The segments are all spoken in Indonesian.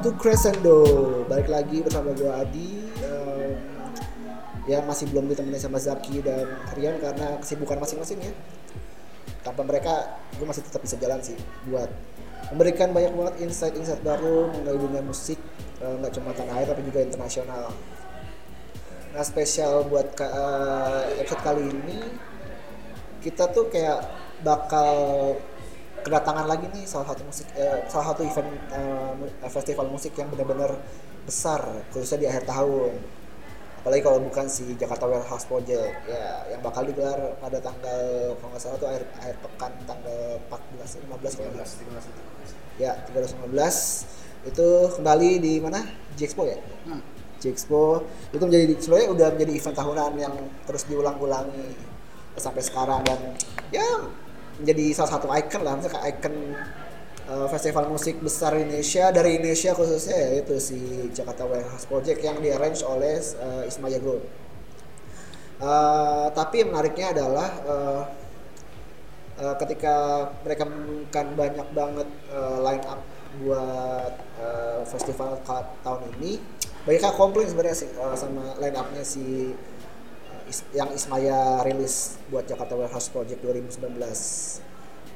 to Crescendo. Balik lagi bersama gue Adi Em, ya masih belum ditemani sama Zaki dan Rian karena kesibukan masing-masing ya. Tanpa mereka gue masih tetap bisa jalan sih buat memberikan banyak banget insight-insight baru mengenai dunia musik eh, nggak cuma tanah air tapi juga internasional. Nah spesial buat eh, episode kali ini kita tuh kayak bakal kedatangan lagi nih salah satu musik eh, salah satu event eh, festival musik yang benar-benar besar khususnya di akhir tahun. Apalagi kalau bukan si Jakarta Warehouse Project ya yang bakal digelar pada tanggal kalau nggak salah tuh akhir akhir pekan tanggal 14 15 kalau nggak salah. ya 13 15 itu kembali di mana? G-Expo ya? Hmm. G-Expo itu menjadi sebenarnya udah menjadi event tahunan yang terus diulang-ulangi sampai sekarang dan ya menjadi salah satu ikon lah misalnya kayak ikon uh, festival musik besar Indonesia dari Indonesia khususnya yaitu si Jakarta Warehouse Project yang di arrange oleh uh, Ismaya Group. Uh, tapi yang menariknya adalah uh, uh, ketika mereka mengumumkan banyak banget uh, line up buat uh, festival tahun ini yang komplain sebenarnya sih uh, sama line upnya si Yang Ismaya rilis buat Jakarta Warehouse Project 2019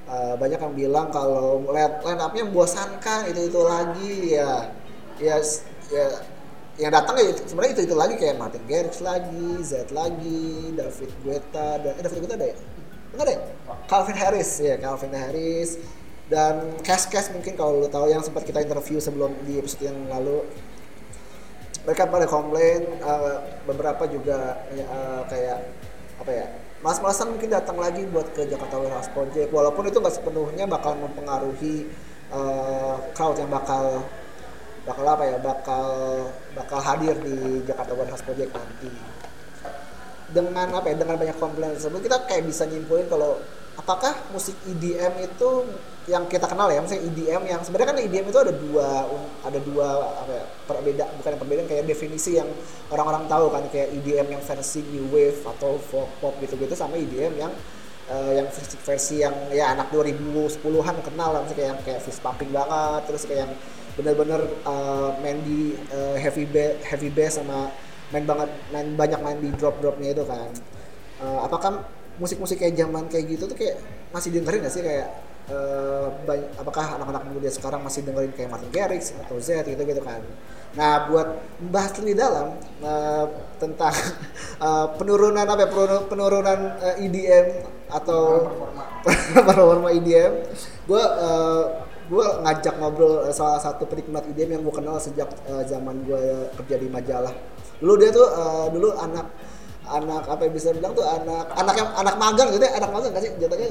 Uh, banyak yang bilang kalau line, line up-nya membosankan itu itu lagi ya. Ya ya. Yang datang ya sebenarnya itu itu lagi kayak Martin Garrix lagi Z lagi David Guetta dan eh, David Guetta ada ya? Enggak ada ya? Calvin Harris ya Calvin Harris. Dan Cash Cash mungkin kalau lu tahu yang sempat kita interview sebelum di episode yang lalu mereka pada komplain eh, beberapa juga eh, kayak apa ya mas-masan mungkin datang lagi buat ke Jakarta Warehouse Project. Walaupun itu nggak sepenuhnya bakal mempengaruhi eh, crowd yang bakal bakal apa ya bakal bakal hadir di Jakarta Warehouse Project nanti. Dengan apa ya dengan banyak komplain tersebut kita kayak bisa nyimpulin kalau apakah musik EDM itu yang kita kenal ya? Misalnya EDM yang sebenarnya kan EDM itu ada dua ada dua apa ya perbeda bukan yang perbedaan kayak definisi yang orang-orang tahu kan kayak EDM yang versi new wave atau folk pop gitu-gitu sama EDM yang eh, yang versi, versi yang ya anak 2010-an kenal lah. Misalnya kayak yang kayak fist pumping banget terus kayak yang bener-bener eh, main di eh, heavy bass heavy bass sama main banget main banyak main di drop dropnya itu kan. Eh, apakah musik-musik kayak zaman kayak gitu tuh kayak masih dengerin gak sih? Kayak eh, bany- apakah anak-anak muda sekarang masih dengerin kayak Martin Garrix atau Z gitu gitu kan? Nah buat membahas lebih dalam eh, tentang eh, penurunan apa ya penurun- penurunan eh, EDM atau performa. EDM gue gue ngajak ngobrol salah satu penikmat EDM yang gue kenal sejak eh, zaman gue kerja di majalah. Dulu dia tuh eh, dulu anak anak apa yang bisa bilang tuh anak anak yang anak magang gitu ya anak magang gak sih? Jatuhnya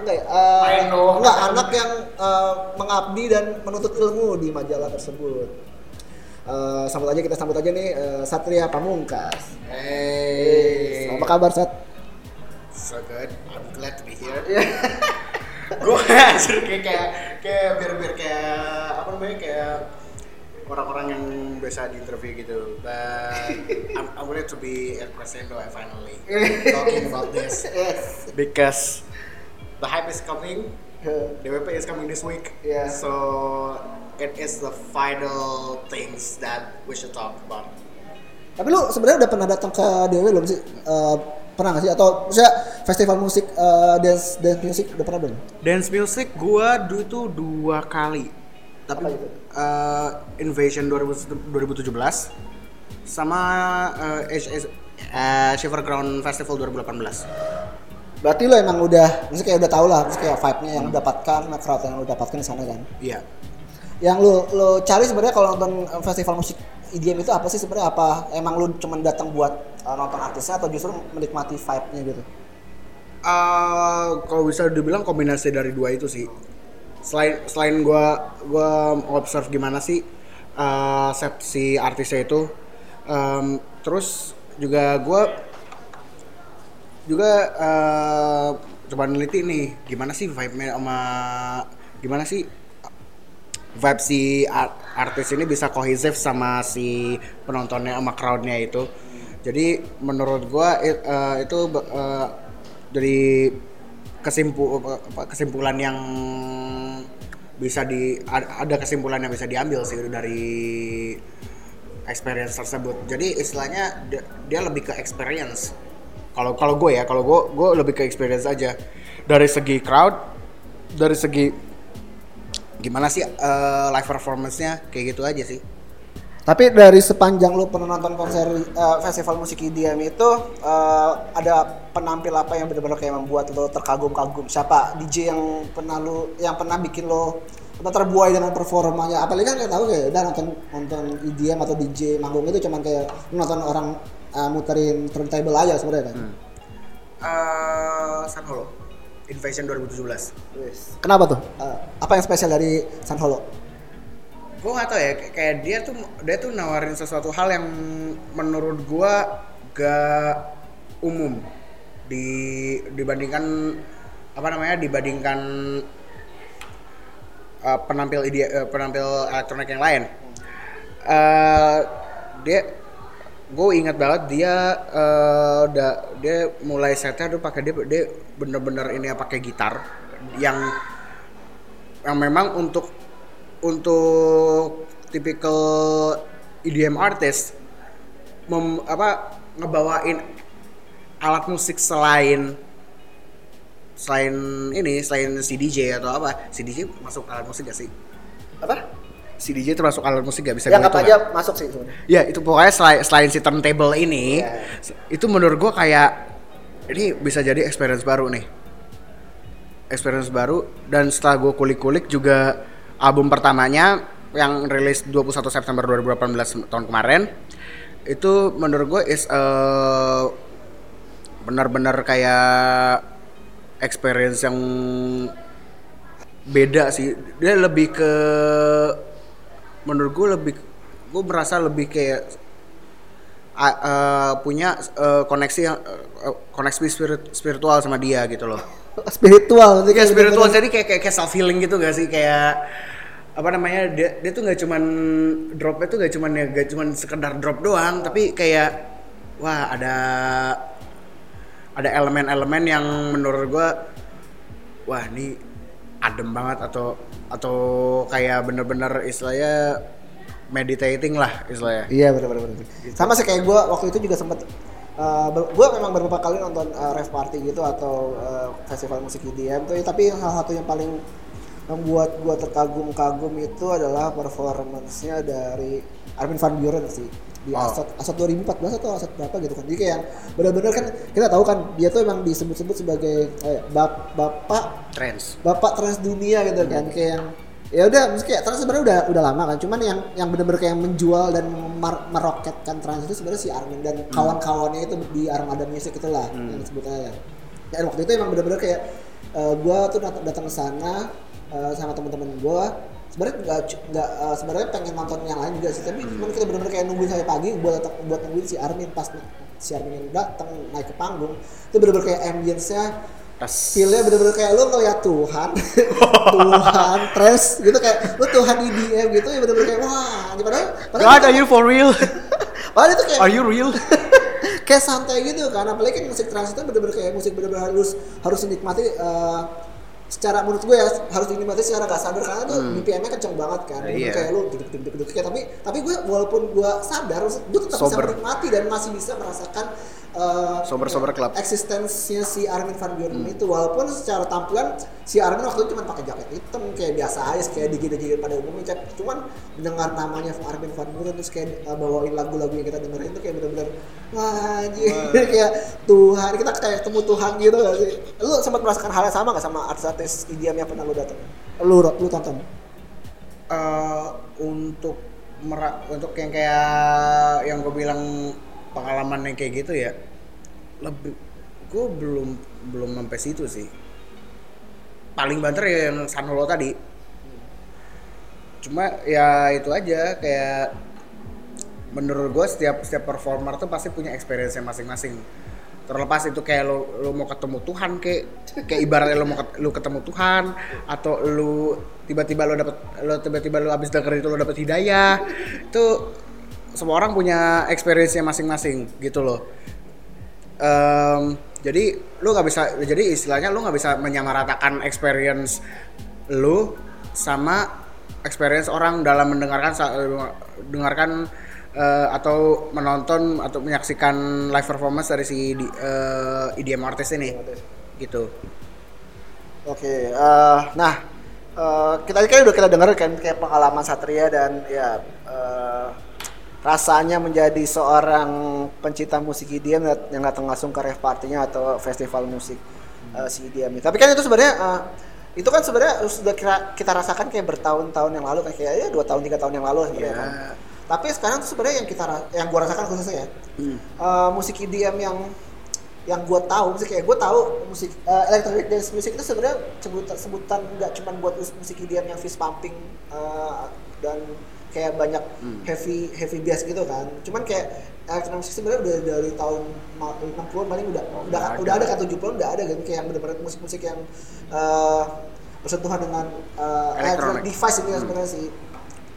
enggak ya? Eh, Main doang. enggak anak yang eh, mengabdi dan menuntut ilmu di majalah tersebut. Eh, sambut aja kita sambut aja nih eh, Satria Pamungkas. Hey, apa kabar Sat? So good. I'm glad to be here. gue kayak kayak kayak biar biar kayak apa namanya kayak orang-orang yang biasa di interview gitu. But I'm, I'm glad to be at Crescendo finally talking about this yes because the hype is coming. DWP is coming this week. Yeah. So it is the final things that we should talk about. Tapi lu sebenarnya udah pernah datang ke DW belum sih? Eh, pernah gak sih? Atau misalnya festival musik eh, dance dance music udah pernah belum? Dance music gua dulu itu dua kali. Tapi eh, Invasion 2000 2017 sama eh, H- H- eh, Shiverground Festival 2018. Berarti lu emang udah, maksudnya kayak udah tau lah, maksudnya kayak vibe-nya yang lu dapatkan, nah, crowd yang lu dapatkan di sana kan. Iya. Yang lu lu cari sebenarnya kalau nonton eh, festival musik EDM itu apa sih sebenarnya apa? Emang lu cuma datang buat eh, nonton artisnya atau justru menikmati vibe-nya gitu? Eh, kalau bisa dibilang kombinasi dari dua itu sih. Selain selain gua gua observe gimana sih eh set si artisnya itu, em, terus juga gua juga eh coba neliti nih gimana sih vibe-nya sama gimana sih vibe si art- artis ini bisa kohesif sama si penontonnya sama crowdnya itu. Jadi menurut gua i- eh, itu be- eh, dari kesimpu apa, kesimpulan yang bisa di ada kesimpulan yang bisa diambil sih dari experience tersebut. Jadi istilahnya dia, lebih ke experience. Kalau kalau gue ya kalau gue gue lebih ke experience aja. Dari segi crowd dari segi gimana sih eh, live performance-nya kayak gitu aja sih Tapi dari sepanjang lu pernah nonton konser eh, festival musik IDM itu eh, ada penampil apa yang benar-benar kayak membuat lo terkagum-kagum? Siapa DJ yang pernah lu yang pernah bikin lo apa terbuai dengan performanya? Apalagi kan kayak tahu kayak udah nonton nonton IDM atau DJ manggung itu cuman kayak lu nonton orang eh, muterin turntable aja sebenarnya kan. Eh, San Holo Invasion 2017 Kenapa tuh? Eh, apa yang spesial dari San Holo? Gue gak tau ya kayak- dia tuh dia tuh nawarin sesuatu hal yang menurut gue gak umum. Di dibandingkan apa namanya dibandingkan uh, penampil ide uh, penampil elektronik yang lain. Eh, dia gue ingat banget dia eh, udah dia mulai setnya tuh pakai dia dia bener-bener ini ya pakai gitar. Yang yang memang untuk untuk tipikal EDM artist mem, apa ngebawain alat musik selain selain ini selain si DJ atau apa si DJ masuk alat musik gak sih Apa? si DJ termasuk alat musik gak bisa Ya nggak itu aja nggak? masuk sih sebenarnya. ya itu pokoknya selain, selain si turntable ini Iya. itu menurut gua kayak ini bisa jadi experience baru nih experience baru dan setelah gue kulik-kulik juga album pertamanya yang rilis 21 September 2018 tahun kemarin itu menurut gue is eh, benar-benar kayak experience yang beda sih. Dia lebih ke menurut gue lebih gue merasa lebih kayak eh, punya eh, koneksi yang eh, koneksi spirit- spiritual sama dia gitu loh Spiritual, nanti kayak spiritual bener-bener- jadi kayak kayak, kayak self healing gitu gak sih? Kayak apa namanya dia dia tuh nggak cuman dropnya tuh gak cuman ya gak cuman sekedar drop doang tapi kayak wah ada ada elemen-elemen yang menurut gua wah ini adem banget atau atau kayak bener-bener istilahnya meditating lah istilahnya. Iya benar benar. Sama sih kayak gue waktu itu juga sempet uh, gue memang beberapa kali nonton uh, rave party gitu atau uh, festival musik EDM tuh tapi salah satu yang paling membuat gue terkagum-kagum itu adalah performance-nya dari Armin van Buuren sih di Oh. Asot Asot 2014 atau Asot berapa gitu kan. Jadi kayak yang benar-benar kan kita tahu kan dia tuh emang disebut-sebut sebagai eh, bap- bapak trends bapak trans dunia gitu kan kayak yang ya udah kayak trans sebenarnya udah udah lama kan. Cuman yang yang benar-benar kayak menjual dan mer- meroketkan trans itu sebenarnya si Armin dan kawan-kawannya itu di Armada Music itulah yang disebutnya ya dan waktu itu emang benar-benar kayak eh, gua tuh datang datang ke sana eh, sama teman-teman gua. Sebenarnya nggak nggak eh, sebenarnya pengen nonton yang lain juga sih tapi cuman kita benar-benar kayak nungguin sampai pagi buat datang buat nungguin si Armin. Pas si Armin yang datang naik ke panggung itu benar-benar kayak ambience-nya feelnya bener-bener kayak lu ngeliat Tuhan Tuhan tres gitu kayak lu Tuhan IDM gitu ya bener-bener kayak wah ini padahal padahal, God are you for real padahal itu kayak are you real kayak santai gitu kan apalagi kan musik trans itu bener-bener kayak musik bener-bener harus harus dinikmati eh, secara menurut gue ya harus dinikmati secara gak sadar karena tuh BPM-nya kenceng banget kan bener-bener Iya. kayak lu duduk duduk duduk kayak tapi tapi gue walaupun gue sadar gue tetap bisa Sober. menikmati dan masih bisa merasakan eh, Sober-sober club. eksistensinya si Armin van Buuren itu walaupun secara tampilan si Armin waktu itu cuma pakai jaket hitam kayak biasa aja kayak digigit-gigit pada umumnya cuman mendengar namanya Armin van Buuren terus kayak uh, bawain lagu-lagu yang kita dengerin itu kayak bener-bener wah anjir kayak Tuhan kita kayak ketemu Tuhan gitu gak sih? Lu sempat merasakan hal yang sama gak sama artis-artis IDM yang pernah lu datang? Lu lu tonton? Eh, untuk mera- untuk yang kayak yang gue bilang pengalaman yang kayak gitu ya lebih gue belum belum sampai situ sih. Paling banter ya yang Sanolo tadi. Cuma ya itu aja kayak menurut gue setiap setiap performer tuh pasti punya experience masing-masing. Terlepas itu kayak lo lo mau ketemu Tuhan kayak kayak ibaratnya lo mau ket- lo ketemu Tuhan atau lo tiba-tiba lo dapet lo tiba-tiba lo abis denger itu lo dapet hidayah itu semua orang punya experience masing-masing gitu loh. Em, jadi lu nggak bisa jadi istilahnya lu nggak bisa menyamaratakan experience lu sama experience orang dalam mendengarkan dengarkan eh, atau menonton atau menyaksikan live performance dari si di- eh, EDM artist ini gitu. Oke, eh, nah eh, kita kan udah kita dengar kan kayak pengalaman Satria dan ya eh, rasanya menjadi seorang pencinta musik EDM yang datang langsung ke rave partinya atau festival musik eh, si EDM ini. Tapi kan itu sebenarnya eh, itu kan sebenarnya sudah kita, kita rasakan kayak bertahun-tahun yang lalu kan kayak ya dua tahun tiga tahun yang lalu sebenarnya Iya. kan. Tapi sekarang tuh sebenarnya yang kita yang gua rasakan khususnya ya eh, musik EDM yang yang gue tahu musik kayak gue tahu musik eh, electronic dance music itu sebenarnya sebutan sebutan nggak cuma buat mus- musik EDM yang fist pumping eh, dan kayak banyak heavy heavy bass gitu kan. Cuman kayak electronic music sebenarnya udah dari tahun 60-an paling udah udah Udah udah ada. ada kan 70-an udah ada kan kayak yang benar-benar musik-musik yang bersentuhan dengan eh, electronic. device itu ya sebenarnya sih.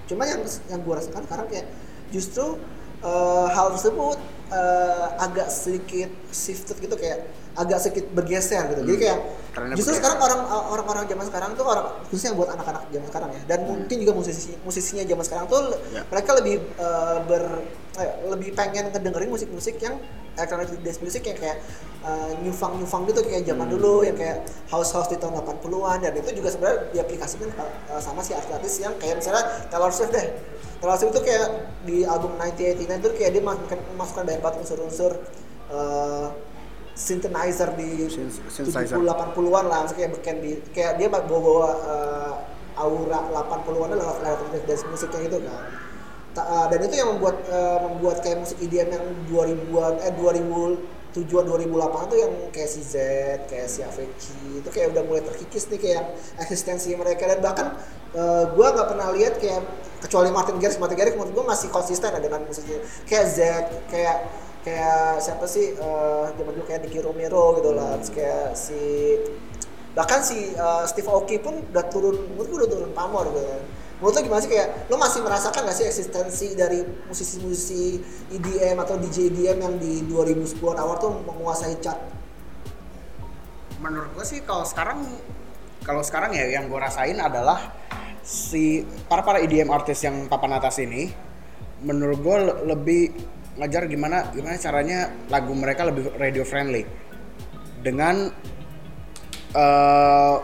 Cuma yang yang gue rasakan sekarang kayak justru eh, hal tersebut eh, agak sedikit shifted gitu kayak agak sedikit bergeser gitu. Jadi kayak Trennya justru bergeser. sekarang orang orang-orang zaman sekarang tuh orang khususnya buat anak-anak zaman sekarang ya dan mungkin juga musisi musisinya zaman sekarang tuh Ya. mereka lebih eh, ber eh, lebih pengen ngedengerin musik-musik yang electronic dance music yang kayak uh, nyufang nyufang gitu kayak zaman dulu yang kayak house house di tahun 80-an dan itu juga sebenarnya diaplikasikan uh, sama si artis yang kayak misalnya Taylor Swift deh. Taylor Swift itu kayak di album 1989 itu kayak dia masukkan masukkan banyak banget unsur-unsur uh, synthesizer di Synth- synthesizer. 70 80-an lah maksudnya kayak beken di kayak dia bawa-bawa uh, aura 80-an lewat lewat dance musiknya gitu kan. Ta- uh, dan itu yang membuat uh, membuat kayak musik EDM yang 2000-an eh 2007 2008 tuh yang kayak si Z, kayak si Avicii itu kayak udah mulai terkikis nih kayak eksistensi mereka. Dan bahkan uh, gua nggak pernah lihat kayak kecuali Martin Garrix, Martin Garrix menurut gua masih konsisten ya dengan musiknya. Kayak Z, kayak kayak siapa sih uh, zaman dulu kayak Nicky Romero gitu lah, Terus kayak si bahkan si uh, Steve Aoki pun udah turun menurut udah turun pamor gitu ya. Menurut lo gimana sih kayak lo masih merasakan gak sih eksistensi dari musisi-musisi EDM atau DJ EDM yang di 2010-an awal tuh menguasai chart? menurut gue sih kalau sekarang kalau sekarang ya yang gue rasain adalah si para para EDM artis yang papan atas ini menurut gue le- lebih ngajar gimana gimana caranya lagu mereka lebih radio friendly. Dengan eh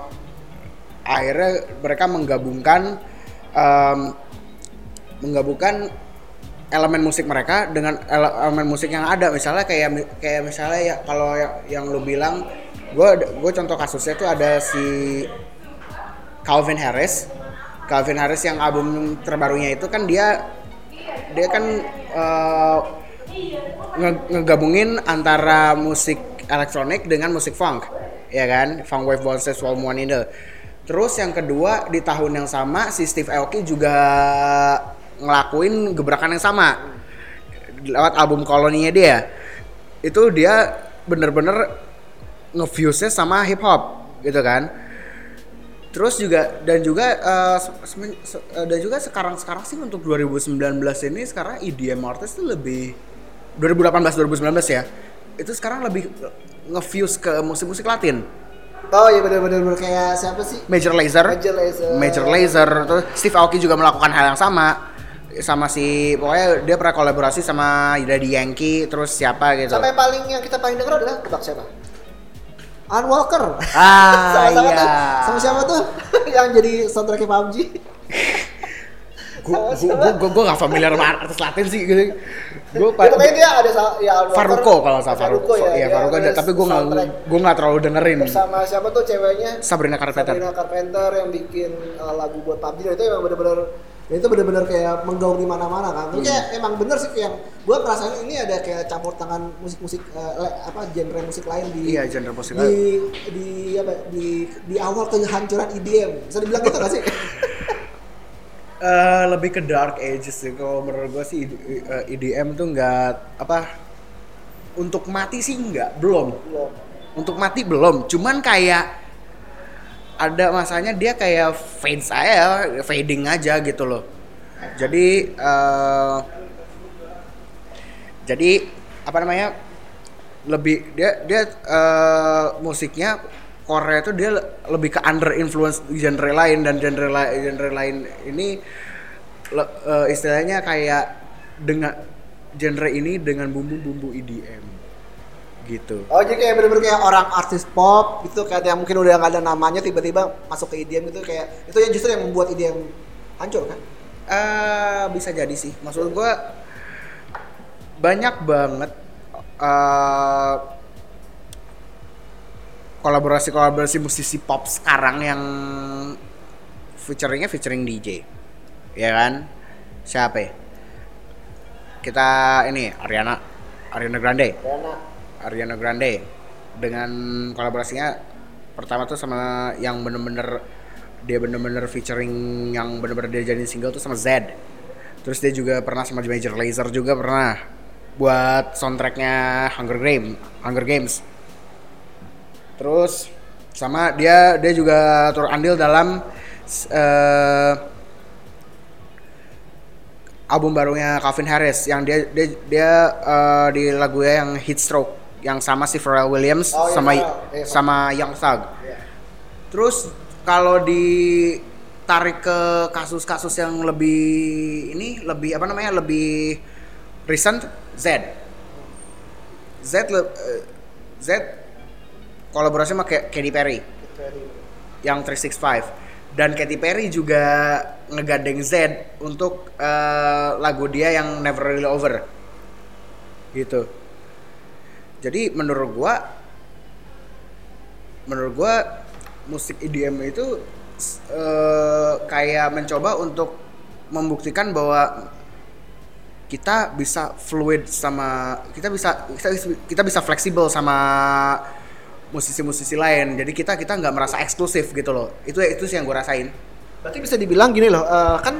akhirnya mereka menggabungkan em, menggabungkan elemen musik mereka dengan ele- elemen musik yang ada. Misalnya kayak kayak misalnya ya kalau yang, yang lu bilang gue gue contoh kasusnya tuh ada si Calvin Harris. Calvin Harris yang album terbarunya itu kan dia dia kan eh, nge- ngegabungin antara musik elektronik dengan musik funk ya kan? Funk wave bounces volume one itu terus yang kedua di tahun yang sama si Steve Aoki juga ngelakuin gebrakan yang sama lewat album koloninya dia. Itu dia bener-bener ngefuse sama hip hop gitu kan? Terus juga dan juga eh, dan juga sekarang sekarang sih untuk 2019 ini sekarang EDM artist tuh lebih 2018 2019 ya itu sekarang lebih ngefuse ke musik-musik Latin Oh iya bener-bener kayak siapa sih? Major Lazer Major Lazer. Major Lazer terus Steve Aoki juga melakukan hal yang sama sama si pokoknya dia pernah kolaborasi sama Daddy Yankee terus siapa gitu Sampai paling yang kita paling denger adalah tebak siapa? Alan Walker. Ah, Sama-sama iya. tuh. Sama siapa tuh? yang jadi soundtracknya PUBG. gue gue gue gue gak familiar sama artis Latin sih gitu gue Ya, pokoknya dia ada sa- ya Walker. Faruko kalau salah Faruko, ya. dia Faruko ada, tapi gue nggak gue nggak terlalu dengerin bersama siapa tuh ceweknya? Sabrina Carpenter Sabrina Carpenter yang bikin uh, lagu buat PUBG dan itu emang bener-bener dan itu bener-bener kayak menggaung di mana-mana kan. Tapi kayak Hmm. emang bener sih kayak gue perasaan ini ada kayak campur tangan musik-musik uh, apa genre musik lain di iya genre musik di di apa di di awal kehancuran IDM. Bisa dibilang gitu gak sih? Eh, lebih ke dark ages sih. Kalau menurut gue sih eh, EDM tuh nggak apa untuk mati sih nggak belum. Belum. untuk mati belum. Cuman kayak ada masanya dia kayak fade saya fading aja gitu loh. Jadi eh, jadi apa namanya lebih dia dia eh, musiknya Korea itu dia le- lebih ke under influence genre lain dan genre lain genre lain ini le- eh, istilahnya kayak dengan genre ini dengan bumbu-bumbu EDM gitu. Oh jadi kayak bener-bener kayak orang artis pop gitu kayak yang mungkin udah nggak ada namanya tiba-tiba masuk ke EDM gitu kayak itu yang justru yang membuat EDM hancur kan? Eh bisa jadi sih. Maksud gua banyak banget eh kolaborasi-kolaborasi musisi pop sekarang yang featuringnya featuring DJ. Ya kan? Siapa ya? Kita ini Ariana Ariana Grande. Karena Ariana Grande dengan kolaborasinya pertama tuh sama yang bener-bener dia bener-bener featuring yang bener-bener dia jadiin single tuh sama Z terus dia juga pernah sama Major Lazer juga pernah buat soundtracknya Hunger Games Hunger Games terus sama dia dia juga turut andil dalam eh, album barunya Calvin Harris yang dia dia, dia eh, di lagunya yang Heat Stroke yang sama si Pharrell Williams Oh, iya, sama Pharrell. Iya, sama Young Thug. Iya. Terus kalau ditarik ke kasus-kasus yang lebih ini lebih apa namanya lebih recent Z. Z eh, Z kolaborasi sama Ka- Katy Perry. Yang 365 dan Katy Perry juga ngegandeng Z untuk eh, lagu dia yang Never Really Over. Gitu. Jadi menurut gua menurut gua musik EDM itu eh, kayak mencoba untuk membuktikan bahwa kita bisa fluid sama kita bisa kita, kita bisa fleksibel sama musisi-musisi lain. Jadi kita kita nggak merasa eksklusif gitu loh. Itu itu sih yang gue rasain. Berarti bisa dibilang gini loh, eh, kan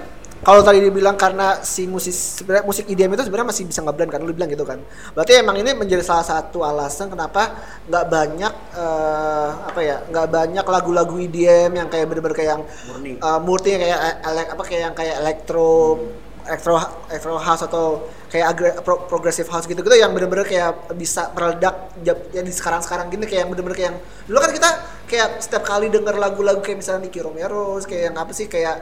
kalau tadi dibilang karena si musik sebenarnya musik EDM itu sebenarnya masih bisa ngeblend kan, lu bilang gitu kan. Berarti emang ini menjadi salah satu alasan kenapa nggak banyak eh, apa ya, nggak banyak lagu-lagu EDM yang kayak bener-bener kayak yang Murni. eh, murni kayak elek apa kayak yang kayak elektro elektro elektro house atau kayak agre- pro- progressive house gitu gitu yang bener-bener kayak bisa meledak ya di sekarang-sekarang gini kayak yang bener-bener kayak yang dulu kan kita kayak setiap kali denger lagu-lagu kayak misalnya Nicky Romero kayak yang apa sih kayak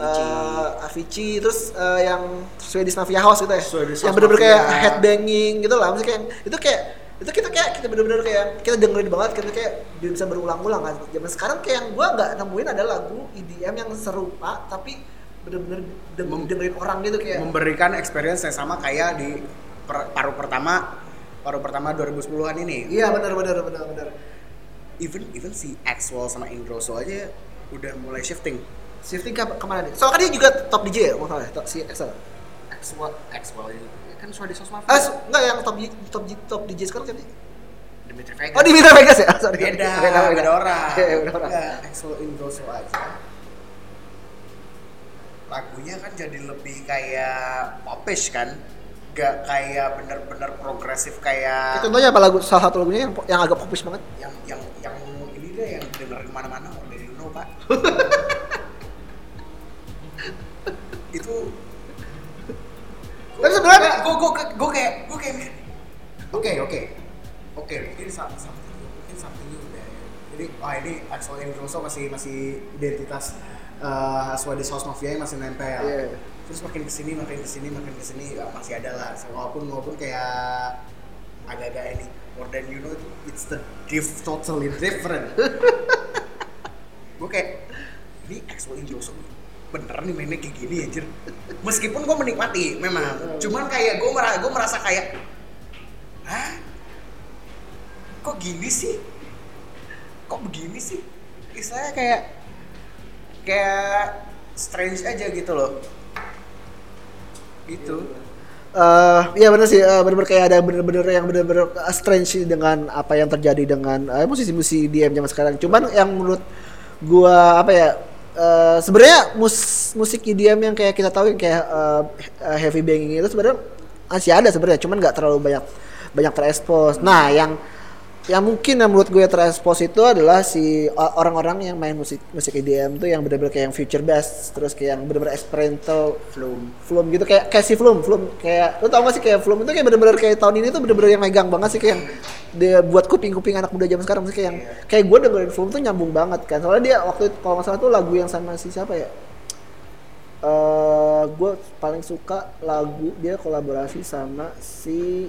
eh, Avicii terus eh, yang Swedish Mafia House gitu ya. Swedish yang bener-bener kayak headbanging gitu lah maksudnya kayak itu kayak itu kita kayak kita bener-bener kayak kita dengerin banget kita kayak bisa berulang-ulang kan. Zaman sekarang kayak yang gua nggak nemuin ada lagu EDM yang serupa tapi bener-bener Mem- dengerin orang gitu kayak memberikan experience yang sama kayak di per- paruh pertama paruh pertama 2010-an ini. Iya benar benar benar benar even even si Axwell sama Ingrosso aja udah mulai shifting. Shifting ke ke mana nih soalnya kan dia juga top DJ ya masalah top si Excel Axwell Axwell ini kan suara di sosmed ah su- enggak yang top top top DJ sekarang siapa Dimitri Vegas. Oh di Mitra Vegas ya? Sorry beda beda, orang. Iya, iya, beda orang. Enggak, Axwell Ingrosso aja lagunya kan jadi lebih kayak popish kan? Gak kayak bener-bener progresif kayak contohnya apa? Lagu salah satu lagunya yang yang agak popis banget? Yang yang yang ini deh yang dengerin mana-mana dari Uno pak. Itu Tapi sebenarnya- gue gue gue kayak gue kayak oke oke. Oke mungkin sa- something mungkin something new deh jadi ah ini Axel Ingrosso masih masih identitas uh, Swedish House Mafia yang masih nempel. Iya. terus makin ke sini makin ke sini makin ke sini ya, masih ada lah. So, walaupun walaupun kayak agak-agak ini more than you know it's the diff totally different. Gue kayak ini Axel Ingrosso bener nih mainnya kayak gini anjir. Meskipun gue menikmati memang. Cuman kayak gue merasa gue merasa kayak hah? Kok gini sih? Kok begini sih? Istilahnya kayak kayak strange aja gitu loh gitu Eh, iya benar sih, eh, benar-benar kayak ada bener-bener yang bener-bener eh, strange sih dengan apa yang terjadi dengan eh, musisi-musisi DM zaman sekarang. Cuman yang menurut gua apa ya? eh, sebenarnya mus musik EDM yang kayak kita tahu yang kayak eh, eh, heavy banging itu sebenarnya masih ada sebenarnya, cuman nggak terlalu banyak banyak terekspos. Nah, yang yang mungkin yang menurut gue terekspos itu adalah si orang-orang yang main musik musik EDM tuh yang bener-bener kayak yang future bass, terus kayak yang bener-bener experimental. Flume Flum gitu kayak kayak si Flum, Flum kayak lu tau gak sih kayak Flum itu kayak bener-bener kayak tahun ini tuh bener-bener yang megang banget sih kayak yang dia buat kuping-kuping anak muda zaman sekarang Maksudnya kayak yang kayak gue dengerin film tuh nyambung banget kan. Soalnya dia waktu itu kalau nggak salah tuh lagu yang sama si siapa ya? Eh gue paling suka lagu dia kolaborasi sama si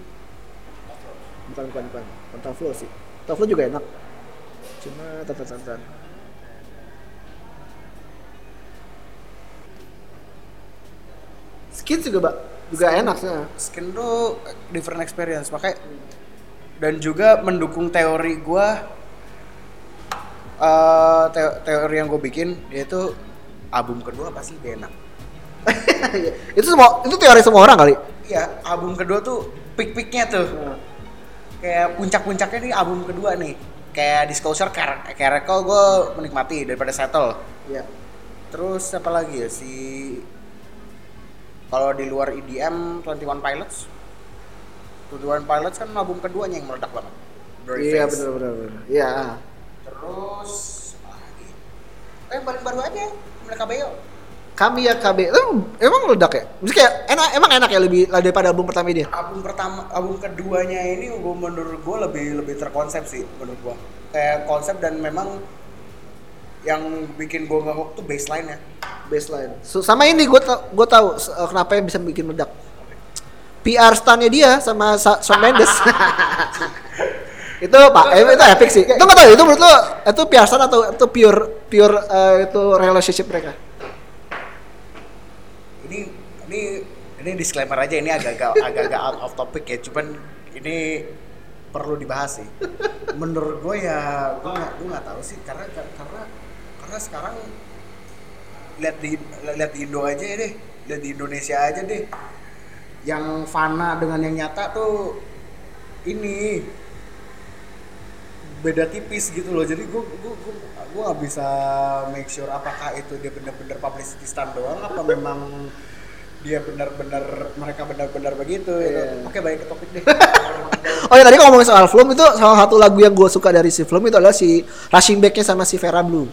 bukan bukan bukan Kontaflo sih. Kontaflo juga enak. Cuma tatan tatan Skin juga mbak juga enak sih skin tuh different experience. Makanya dan juga mendukung teori gua eh teo- teori yang gue bikin yaitu album kedua pasti lebih enak. Itu semua itu teori semua orang kali? Iya, album kedua tuh peak-peaknya tuh. Kayak puncak-puncaknya nih album kedua nih. Kayak Disclosure, Car- Caracal gue menikmati daripada Settle. Iya. Terus apa lagi ya si kalau di luar EDM 21 Pilots 21 Pilots kan album keduanya yang meledak banget. Blurry iya benar benar benar iya Terus apa lagi? Eh yang paling baru aja mereka Beo. Kami ya KB itu emang meledak ya? Maksudnya kayak enak emang enak ya lebih daripada album pertama dia album pertama album keduanya ini gua menurut gue lebih lebih terkonsep sih menurut gua. Kayak konsep dan memang yang bikin gue nggak tuh baseline ya. Baseline. So, sama ini gue tau gue tahu uh, kenapa yang bisa bikin meledak. PR stunnya dia sama Sa Shawn Mendes. Itu pak eh, itu epic sih. Itu nggak tahu itu menurut lo itu PR stun atau itu pure pure uh, itu relationship mereka ini ini disclaimer aja ini agak-agak agak-agak out of topic ya cuman ini perlu dibahas sih. Menurut gue ya gue nggak gue nggak tahu sih karena karena karena sekarang lihat di lihat di Indo aja ya deh lihat di Indonesia aja deh. Yang fana dengan yang nyata tuh ini beda tipis gitu loh. Jadi gue gue gue gue nggak bisa make sure apakah itu dia benar-benar publicity stunt doang apa memang dia benar-benar mereka benar-benar begitu gitu. Iya. oke balik ke topik deh oh ya tadi kalau ngomongin soal Flum itu salah satu lagu yang gue suka dari si Flum itu adalah si rushing backnya sama si Vera Blue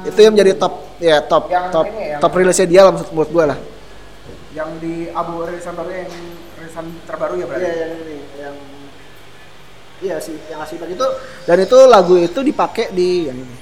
itu yang menjadi top ya top Yang top ini ya, yang- top rilisnya dia lah menurut gue lah yang di Abu rilisan baru yang rilisan terbaru ya berarti Iya yang ini yang iya sih yang asli itu dan itu lagu itu dipakai di yang ini.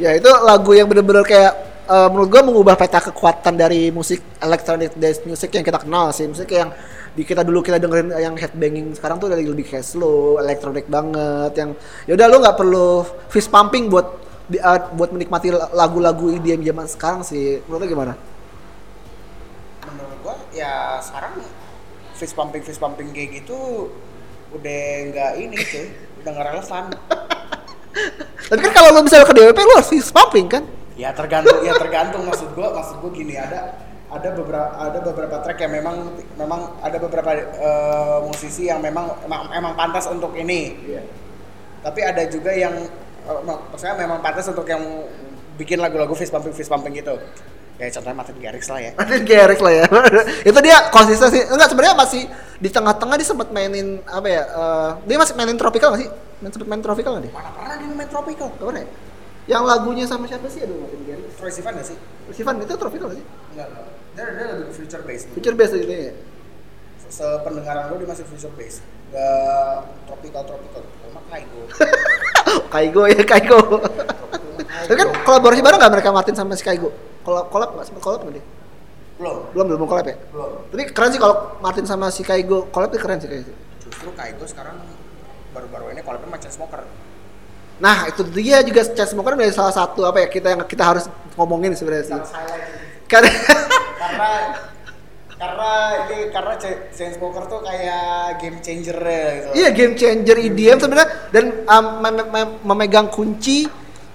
Ya itu lagu yang bener-bener kayak eh, menurut gua mengubah peta kekuatan dari musik electronic dance music yang kita kenal sih. Musik yang di kita dulu kita dengerin yang headbanging sekarang tuh udah lebih kayak slow, elektronik banget yang ya udah lu nggak perlu fist pumping buat di- eh, buat menikmati lagu-lagu EDM zaman sekarang sih. Menurut lu gimana? menurut gua ya sekarang face pumping face pumping kayak gitu udah nggak ini cuy udah nggak relevan Tapi kan kalau lu bisa ke DWP lu harus pumping kan? ya tergantung ya tergantung. Maksud gua maksud gua gini ada ada beberapa ada beberapa track yang memang memang ada beberapa eh, musisi yang memang emang, emang pantas untuk ini. Tapi ada juga yang mak- maksudnya memang pantas untuk yang bikin lagu-lagu face pumping face pumping gitu ya contohnya Martin Garrix lah ya Martin Garrix lah ya. itu dia konsisten sih. Enggak sebenarnya masih di tengah-tengah dia sempat mainin apa ya? eh, dia masih mainin tropical nggak sih? Main sempat main tropical nggak dia? mana pernah dia main tropical Apa ya? Yang lagunya sama siapa sih? Aduh, Martin Garrix. Troy Sivan gak sih? Sivan itu tropical nggak sih? Enggak, enggak. Dia, dia lebih future based. Future based gitu ya. Sependengaran gue dia masih future based. Enggak tropical tropical. Cuma Kaigo. Kaigo ya Kaigo. Tapi kan kolaborasi bareng nggak mereka Martin sama si Kaigo? Kolab kolab nggak? Sempet kolab nggak dia? Belum. Belum belum kolab ya? Belum. Tapi keren sih kalau Martin sama si Kaigo kolab itu keren sih kayak gitu. Justru Kaigo sekarang baru-baru ini collabnya sama Chainsmoker. Nah itu dia juga Chainsmoker menjadi salah satu apa ya kita yang kita harus ngomongin sebenarnya sih. Karena karena karena ini karena Cha- Chainsmoker tuh kayak game changer ya gitu. Iya game changer EDM sebenarnya dan um, mem- mem- memegang kunci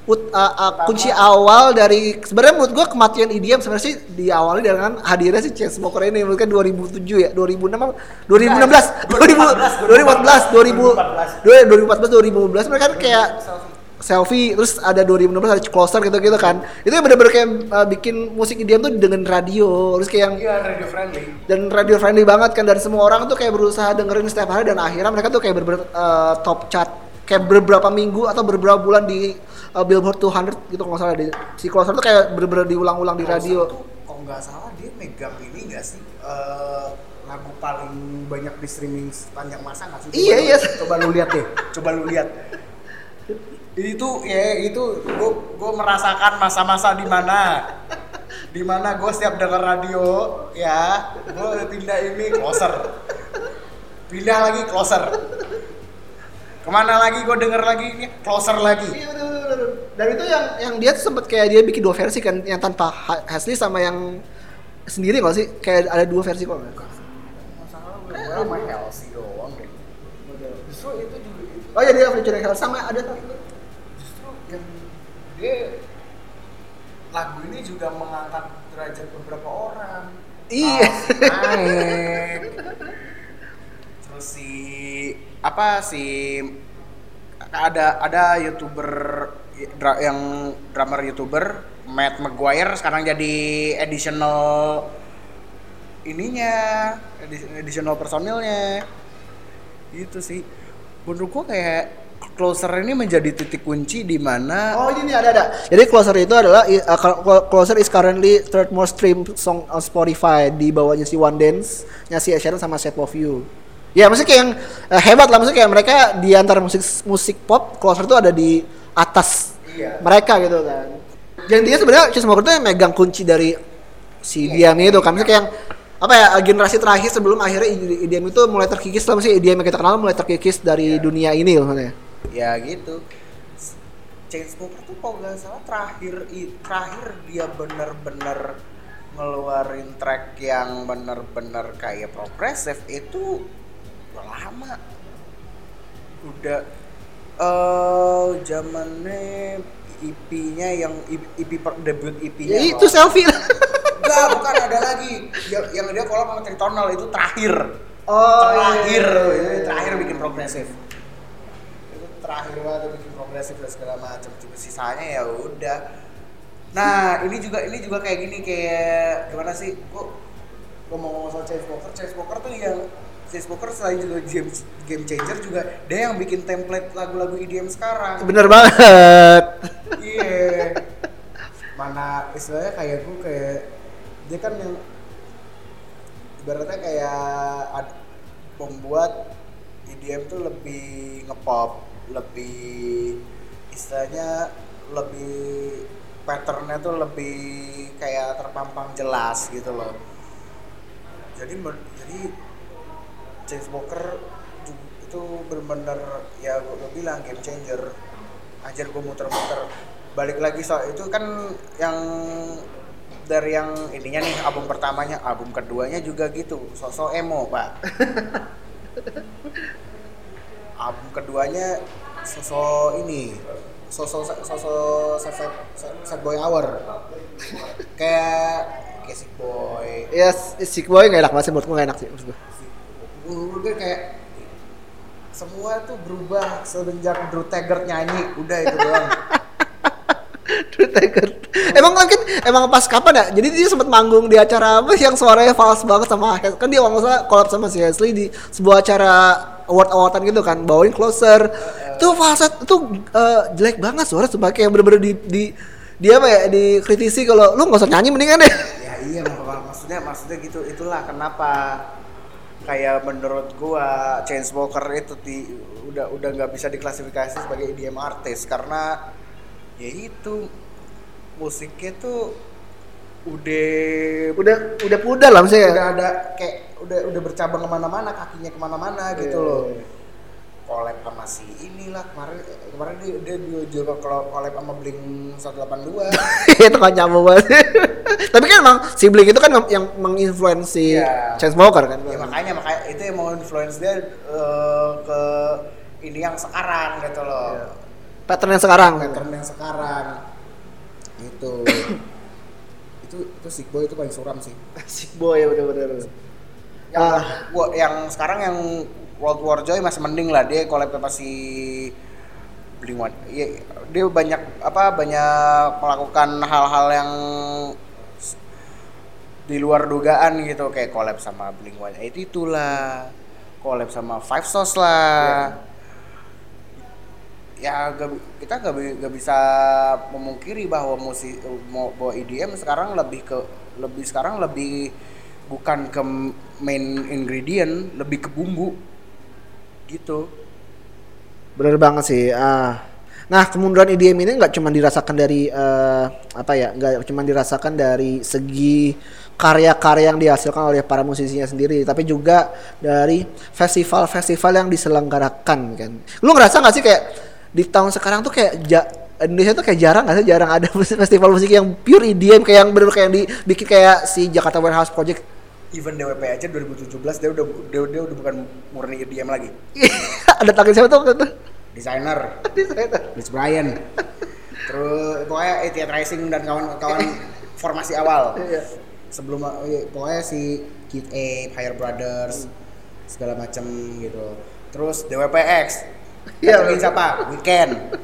ut- uh, uh, kunci awal dari sebenarnya menurut gua kematian EDM sebenarnya sih diawali dengan hadirnya si Chainsmoker ini mungkin 2007 ya 2006 apa 2016 2014 2014 2014 2015 mereka kan kayak selfie terus ada 2016 ada closer gitu-gitu kan itu yang bener-bener kayak uh, bikin musik EDM tuh dengan radio terus kayak yang Iya, radio friendly. dan radio friendly banget kan dan semua orang tuh kayak berusaha dengerin setiap hari dan akhirnya mereka tuh kayak bener top chart kayak beberapa minggu atau beberapa bulan di uh, Billboard 200 gitu kalau nggak salah. Di si Closer tuh kayak bener-bener diulang-ulang di radio. kalau nggak salah dia megang ini nggak sih? Eh, lagu paling banyak di streaming sepanjang masa nggak sih? Coba Iya, iya. Coba lu lihat deh, coba lu lihat. itu ya itu gue gue merasakan masa-masa di mana di mana gue setiap dengar radio ya gue pindah ini closer. Pindah lagi closer. Ke mana lagi gue denger lagi ini closer lagi. Iya bener, bener. Dan itu yang yang dia tuh sempet kayak dia bikin dua versi kan, yang tanpa Ha- Hasley sama yang sendiri nggak sih? Kayak ada dua versi kok masalah gue sama Helsi doang deh justru itu juga Oh iya dia featuring Hell sama ada satu. justru yang dia lagu ini juga mengangkat derajat beberapa orang Iya. Naik terus si apa si ada ada youtuber dra- yang drummer youtuber Matt McGuire sekarang jadi additional ininya addi- additional personilnya itu sih menurut gua kayak closer ini menjadi titik kunci di mana Oh ini ada ada. Jadi Closer itu adalah uh, Cl- Closer is currently third most streamed song on Spotify di bawahnya si One Dance, nya si Ed Sheeran sama Shape of You. Ya maksudnya kayak yang uh, hebat lah maksudnya kayak mereka di antara musik musik pop Closer itu ada di atas Iya. mereka gitu kan. Yang dia sebenarnya Chainsmokers itu yang megang kunci dari si Iya. EDM itu kan maksudnya kayak yang apa ya generasi terakhir sebelum akhirnya EDM itu mulai terkikis lah maksudnya EDM yang kita kenal mulai terkikis dari Iya. dunia ini loh maksudnya. ya gitu Chainsmokers tuh kalau nggak salah terakhir terakhir dia bener-bener ngeluarin track yang bener-bener kayak progresif itu udah lama udah eh zamannya EP-nya yang EP per- debut EP-nya Ya, itu selfie. Enggak, bukan ada lagi. Yang, yang dia kolab sama Tritonal itu terakhir. Oh, terakhir. iya, iya, iya. terakhir bikin progresif. Itu terakhir banget bikin progresif dan segala macam. Cuma sisanya ya udah. Nah ini juga ini juga kayak gini kayak gimana sih? Kok ngomong-ngomong soal Chainsmoker Chainsmoker tuh yang Chainsmoker selain juga game, game changer juga dia yang bikin template lagu-lagu EDM sekarang. Bener banget. iya. Mana istilahnya kayak gue kayak dia kan yang ibaratnya kayak ad- membuat EDM tuh lebih ngepop lebih istilahnya lebih patternnya tuh lebih kayak terpampang jelas gitu loh. Jadi jadi Chainsmoker ju- itu bener-bener ya gue bilang game changer. Ajar gue muter-muter. Balik lagi soal itu kan yang dari yang ininya nih album pertamanya album keduanya juga gitu. Sosok emo pak. Album keduanya sosok ini sosok sosok sad, sad, boy hour. Kayak kayak sick boy. Ya, Sick Boy gak enak banget sih menurut gue gak enak sih maksud gue. Gue kayak semua tuh berubah semenjak Drew Taggart nyanyi udah itu doang Drew Taggart. Emang mungkin emang pas kapan ya? Jadi dia sempat manggung di acara apa yang suaranya fals banget sama kan dia nggak salah collab sama si Hesley di sebuah acara award awardan gitu kan bawain closer. Itu falset itu eh, jelek banget suara sebagai yang bener-bener di, di dia apa ya dikritisi kalau lu nggak usah nyanyi mendingan deh. ya iya mak- maksudnya maksudnya gitu itulah kenapa kayak menurut gua Chainsmoker itu di, udah udah nggak bisa diklasifikasi sebagai EDM artis karena ya itu musiknya tuh udah Udah udah pudar lah maksudnya. udah ada kayak udah udah bercabang ke mana-mana kakinya ke mana-mana gitu Iya, loh iya. Collab sama si inilah kemarin kemarin dia dia, dia juga kalau collab sama Blink 182 itu kan nyambung banget. Tapi kan emang si Blink itu kan yang menginfluensi Iya. Chainsmoker kan. ya makanya makanya itu yang mau influence dia eh, ke ini yang sekarang gitu loh Iya. Pattern yang sekarang. pattern yang sekarang itu itu itu sick boy itu paling suram sih Sick Boy ya bener-bener. yang, Ah. gua- yang sekarang yang World War Joy masih mending lah dia collab sama si Blink One. Iya, dia banyak apa banyak melakukan hal-hal yang di luar dugaan gitu kayak collab sama Blink One itu itulah collab sama Five Sauce lah. Ya gak, kita gak, bi- gak bisa memungkiri bahwa musik mau bahwa EDM sekarang lebih ke lebih sekarang lebih bukan ke main ingredient lebih ke bumbu gitu Bener banget sih. Ah. Nah, kemunduran IDM ini nggak cuma dirasakan dari eh, apa ya, nggak cuma dirasakan dari segi karya-karya yang dihasilkan oleh para musisinya sendiri, tapi juga dari festival-festival yang diselenggarakan kan. Lu ngerasa nggak sih kayak di tahun sekarang tuh kayak ja- Indonesia tuh kayak jarang nggak sih jarang ada festival musik yang pure EDM kayak yang bener kayak yang dibikin kayak si Jakarta Warehouse Project even DWP aja 2017 dia udah dia, dia udah bukan murni EDM lagi. Ada tangan siapa tuh waktu itu? desainer. Rich Brian. Terus pokoknya Etiat Rising dan kawan-kawan formasi awal. Iya. sebelum eh, pokoknya si Kid A, Higher Brothers segala macem gitu. Terus DWPX Iya, betul. siapa? Weekend.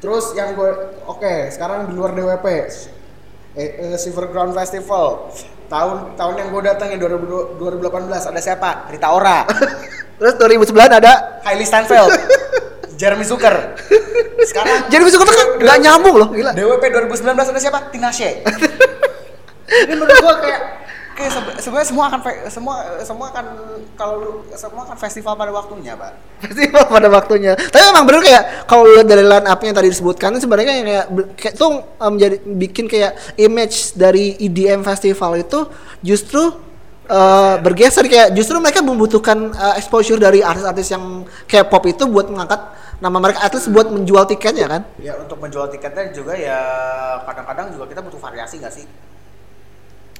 Terus yang gue oke sekarang di luar DWP eh, eh, Silver Ground Festival tahun tahun yang gue datang ya 2000 2018 ada siapa Rita Ora Terus 2009 ada Hailey Steinfeld Jeremy Zucker sekarang jadi besok tuh kan nggak nyambung loh gila. DWP 2019 ada siapa? Tinashe. Ini menurut gua kayak sebe- sebenarnya semua akan semua semua akan kalau semua akan festival pada waktunya, Pak. festival pada waktunya. Tapi emang bener kayak kalau lihat dari line up yang tadi disebutkan sebenarnya kayak kayak tuh um, jadi bikin kayak image dari EDM festival itu justru uh, bergeser kayak justru mereka membutuhkan uh, exposure dari artis-artis yang kayak pop itu buat mengangkat nama mereka at least buat menjual tiketnya kan. Ya untuk menjual tiketnya juga ya kadang-kadang juga kita butuh variasi nggak sih?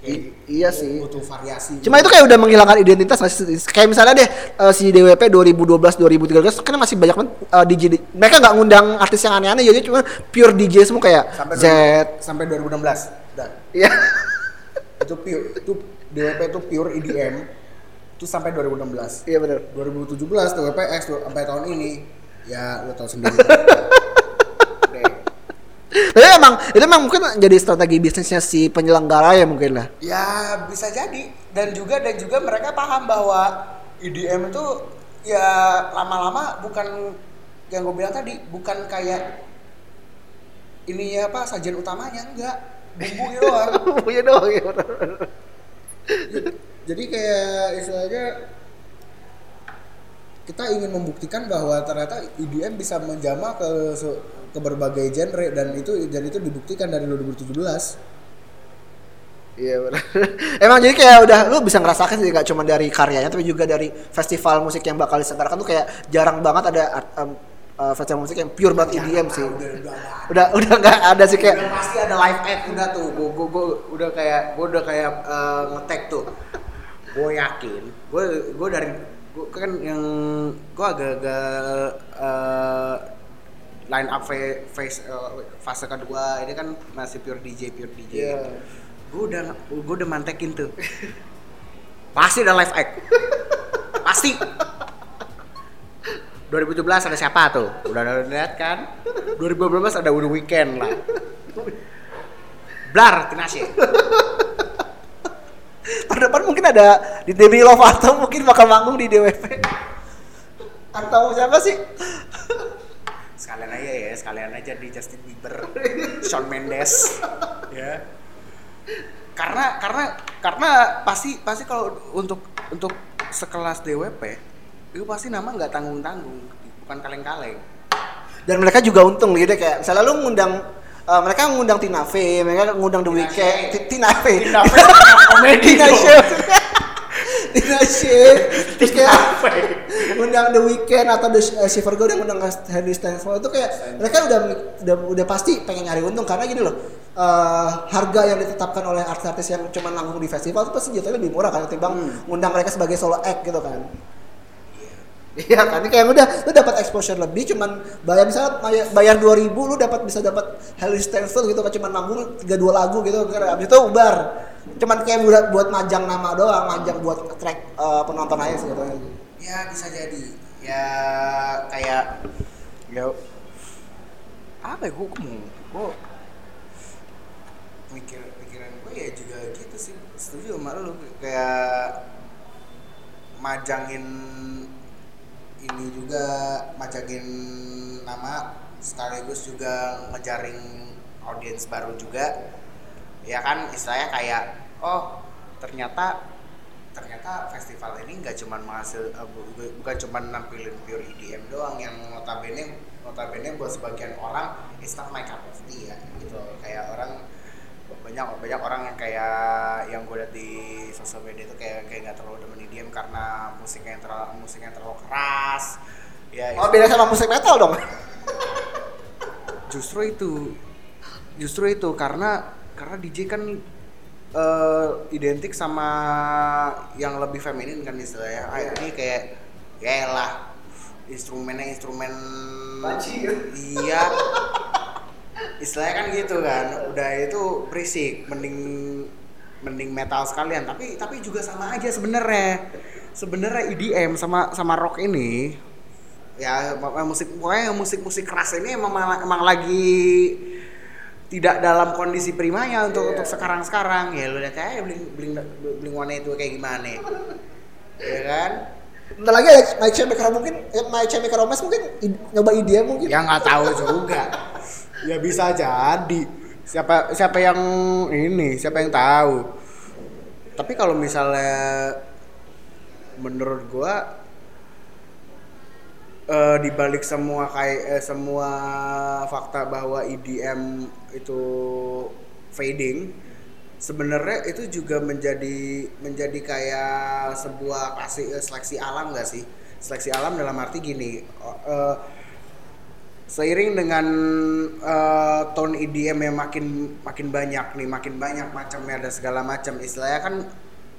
I- iya sih. Butuh variasi. Cuma itu kayak udah menghilangkan identitas nggak sih? Kayak misalnya deh uh, si DWP 2012 2013 kan masih banyak banget uh, DJ di- mereka nggak ngundang artis yang aneh-aneh jadi cuma pure DJ semua kayak sampai Z. sampai 2016. Udah. Iya. Itu pure itu DWP itu pure EDM itu sampai 2016. Iya benar. 2017 TWPX tuh sampai tahun ini ya lo tau sendiri. Tapi emang itu emang mungkin jadi strategi bisnisnya si penyelenggara ya mungkin lah. ya bisa jadi dan juga dan juga mereka paham bahwa EDM itu ya lama-lama bukan yang gue bilang tadi bukan kayak ini ya apa sajian utamanya enggak bumbu doang Punya doang ya. jadi kayak istilahnya kita ingin membuktikan bahwa ternyata EDM bisa menjamah ke ke berbagai genre dan itu dan itu dibuktikan dari 2017 Iya benar. Emang jadi kayak udah lu bisa ngerasakan sih gak cuma dari karyanya tapi juga dari festival musik yang bakal diselenggarakan tuh kayak jarang banget ada um, uh, festival musik yang pure banget EDM sih. udah udah ada. Udah udah nggak ada sih kayak udah pasti ada live act udah tuh gue gue gue udah kayak gue udah kayak eh, ngetek tuh gue yakin gue gue dari gue kan yang gue agak-agak eh, line up fa- phase eh, fase kedua ini kan masih pure DJ pure DJ Iya. gue udah gue udah mantekin tuh pasti ada live act pasti 2017 ada siapa tuh? Udah ada lihat kan? 2012 ada udah weekend lah. Blar, Tinashe. tahun depan mungkin ada di Demi Lovato mungkin bakal manggung di DWP. Atau siapa sih? Sekalian aja di Justin Bieber, Shawn Mendes, ya. Karena karena karena pasti pasti kalau untuk untuk sekelas DWP itu pasti nama nggak tanggung tanggung, bukan kaleng-kaleng. Dan mereka juga untung gitu kayak misalnya lu ngundang uh, mereka ngundang Tina Fey, mereka ngundang The Tina Weeknd, Tina Fey. Tina Fey komedi Tina tuh. Tina Fey. Terus kayak ngundang The Weeknd atau The uh, Shiver Girl yang ngundang Harry Styles itu kayak mereka udah udah udah pasti pengen nyari untung karena gini loh. uh, harga yang ditetapkan oleh artis-artis yang cuma nanggung di festival itu pasti jatuhnya lebih murah kan ketimbang ngundang mereka sebagai solo act gitu kan. Iya kan, ini kayak udah lu dapat exposure lebih cuman bayar misalnya bayar, bayar 2000 lu dapat bisa dapat Harry Styles gitu kan cuman manggung 3 2 lagu gitu kan habis itu ubar. Cuman kayak buat buat majang nama doang, majang buat track eh, penonton aja gitu. Ya bisa jadi. Ya kayak ya apa ya gue mau gue mikir pikiran gue ya juga gitu sih setuju sama lu kayak majangin ini juga majakin nama sekaligus juga ngejaring audiens baru juga ya kan istilahnya kayak oh ternyata ternyata festival ini nggak cuma menghasil eh, bu- bu- bukan cuma nampilin pure EDM doang yang notabene notabene buat sebagian orang it's not my cup of tea ya gitu kayak orang banyak banyak orang yang kayak yang gue liat di sosial media itu kayak kayak nggak terlalu demen EDM karena musiknya yang terlalu musiknya yang terlalu keras ya Oh beda sama musik metal dong. justru itu justru itu karena karena DJ kan eh, identik sama yang lebih feminin kan istilahnya. Ah, ini kayak ya lah instrumennya instrumen Panci, ya? iya. Istilahnya kan gitu kan udah itu berisik mending mending metal sekalian. Tapi tapi juga sama aja sebenarnya. Sebenarnya EDM sama sama rock ini ya musik pokoknya musik musik keras ini emang emang lagi tidak dalam kondisi primanya untuk untuk sekarang sekarang ya lu lihat aja bling bling bling one itu kayak gimana. Ya kan? Bentar lagi ya My Chemical mungkin My Chemical Romance mungkin i- nyoba IDM mungkin. ya nggak tahu juga. Ya bisa jadi. Siapa siapa yang ini siapa yang tahu. Tapi kalau misalnya menurut gua eh di balik semua kayak eh, semua fakta bahwa EDM itu fading sebenarnya itu juga menjadi menjadi kayak sebuah kasih eh, seleksi alam gak sih? Seleksi alam dalam arti gini eh, seiring dengan eh, tone EDM yang makin makin banyak nih makin banyak macamnya ada segala macam istilahnya kan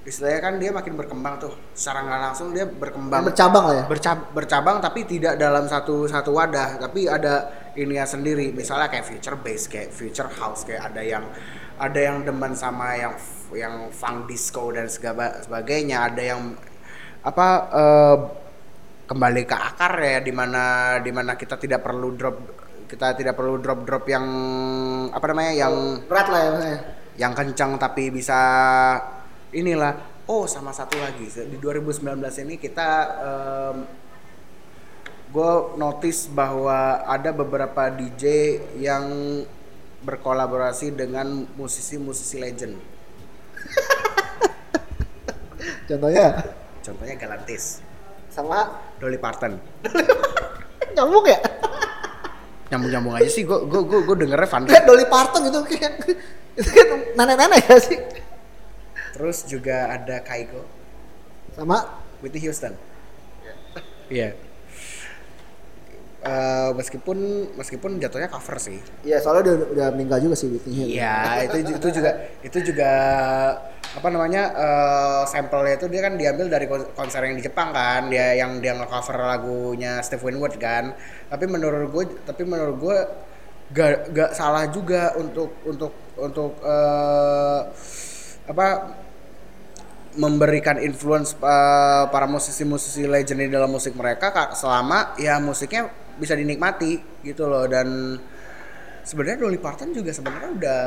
istilahnya kan dia makin berkembang tuh. Secara nggak langsung dia berkembang. Bercabang lah ya. bercab- bercabang tapi tidak dalam satu satu wadah. Tapi ada ininya sendiri. Misalnya kayak future bass kayak future house kayak ada yang ada yang demen sama yang yang funk disco dan segala sebagainya. Ada yang apa eh, kembali ke akar ya di mana di mana kita tidak perlu drop kita tidak perlu drop drop yang apa namanya yang Berat lah ya maksudnya. yang kencang tapi bisa inilah oh sama satu lagi. Di 2019 ini kita gue notice bahwa ada beberapa DJ yang berkolaborasi dengan musisi-musisi legend. Contohnya? Contohnya Galantis. Sama? Dolly Parton. Nyambung ya. nyambung-nyambung aja sih gue gue gue gue dengernya fun. Dolly Parton gitu kayak itu kan nenek-nenek ya sih. Terus juga ada Kaigo. Sama? Whitney Houston. Iya. Eh, meskipun meskipun jatuhnya cover sih. Iya, soalnya udah, udah meninggal juga sih Whitney Houston. Iya, itu itu juga itu juga apa namanya eh sampelnya itu dia kan diambil dari kon- konser yang di Jepang kan, dia yang dia nge-cover lagunya Steve Winwood kan. Tapi menurut gue, tapi menurut gue gak, gak salah juga untuk untuk untuk eh apa memberikan influence eh, para musisi-musisi legend dalam musik mereka selama ya musiknya bisa dinikmati gitu loh dan sebenarnya Dolly Parton juga sebenarnya udah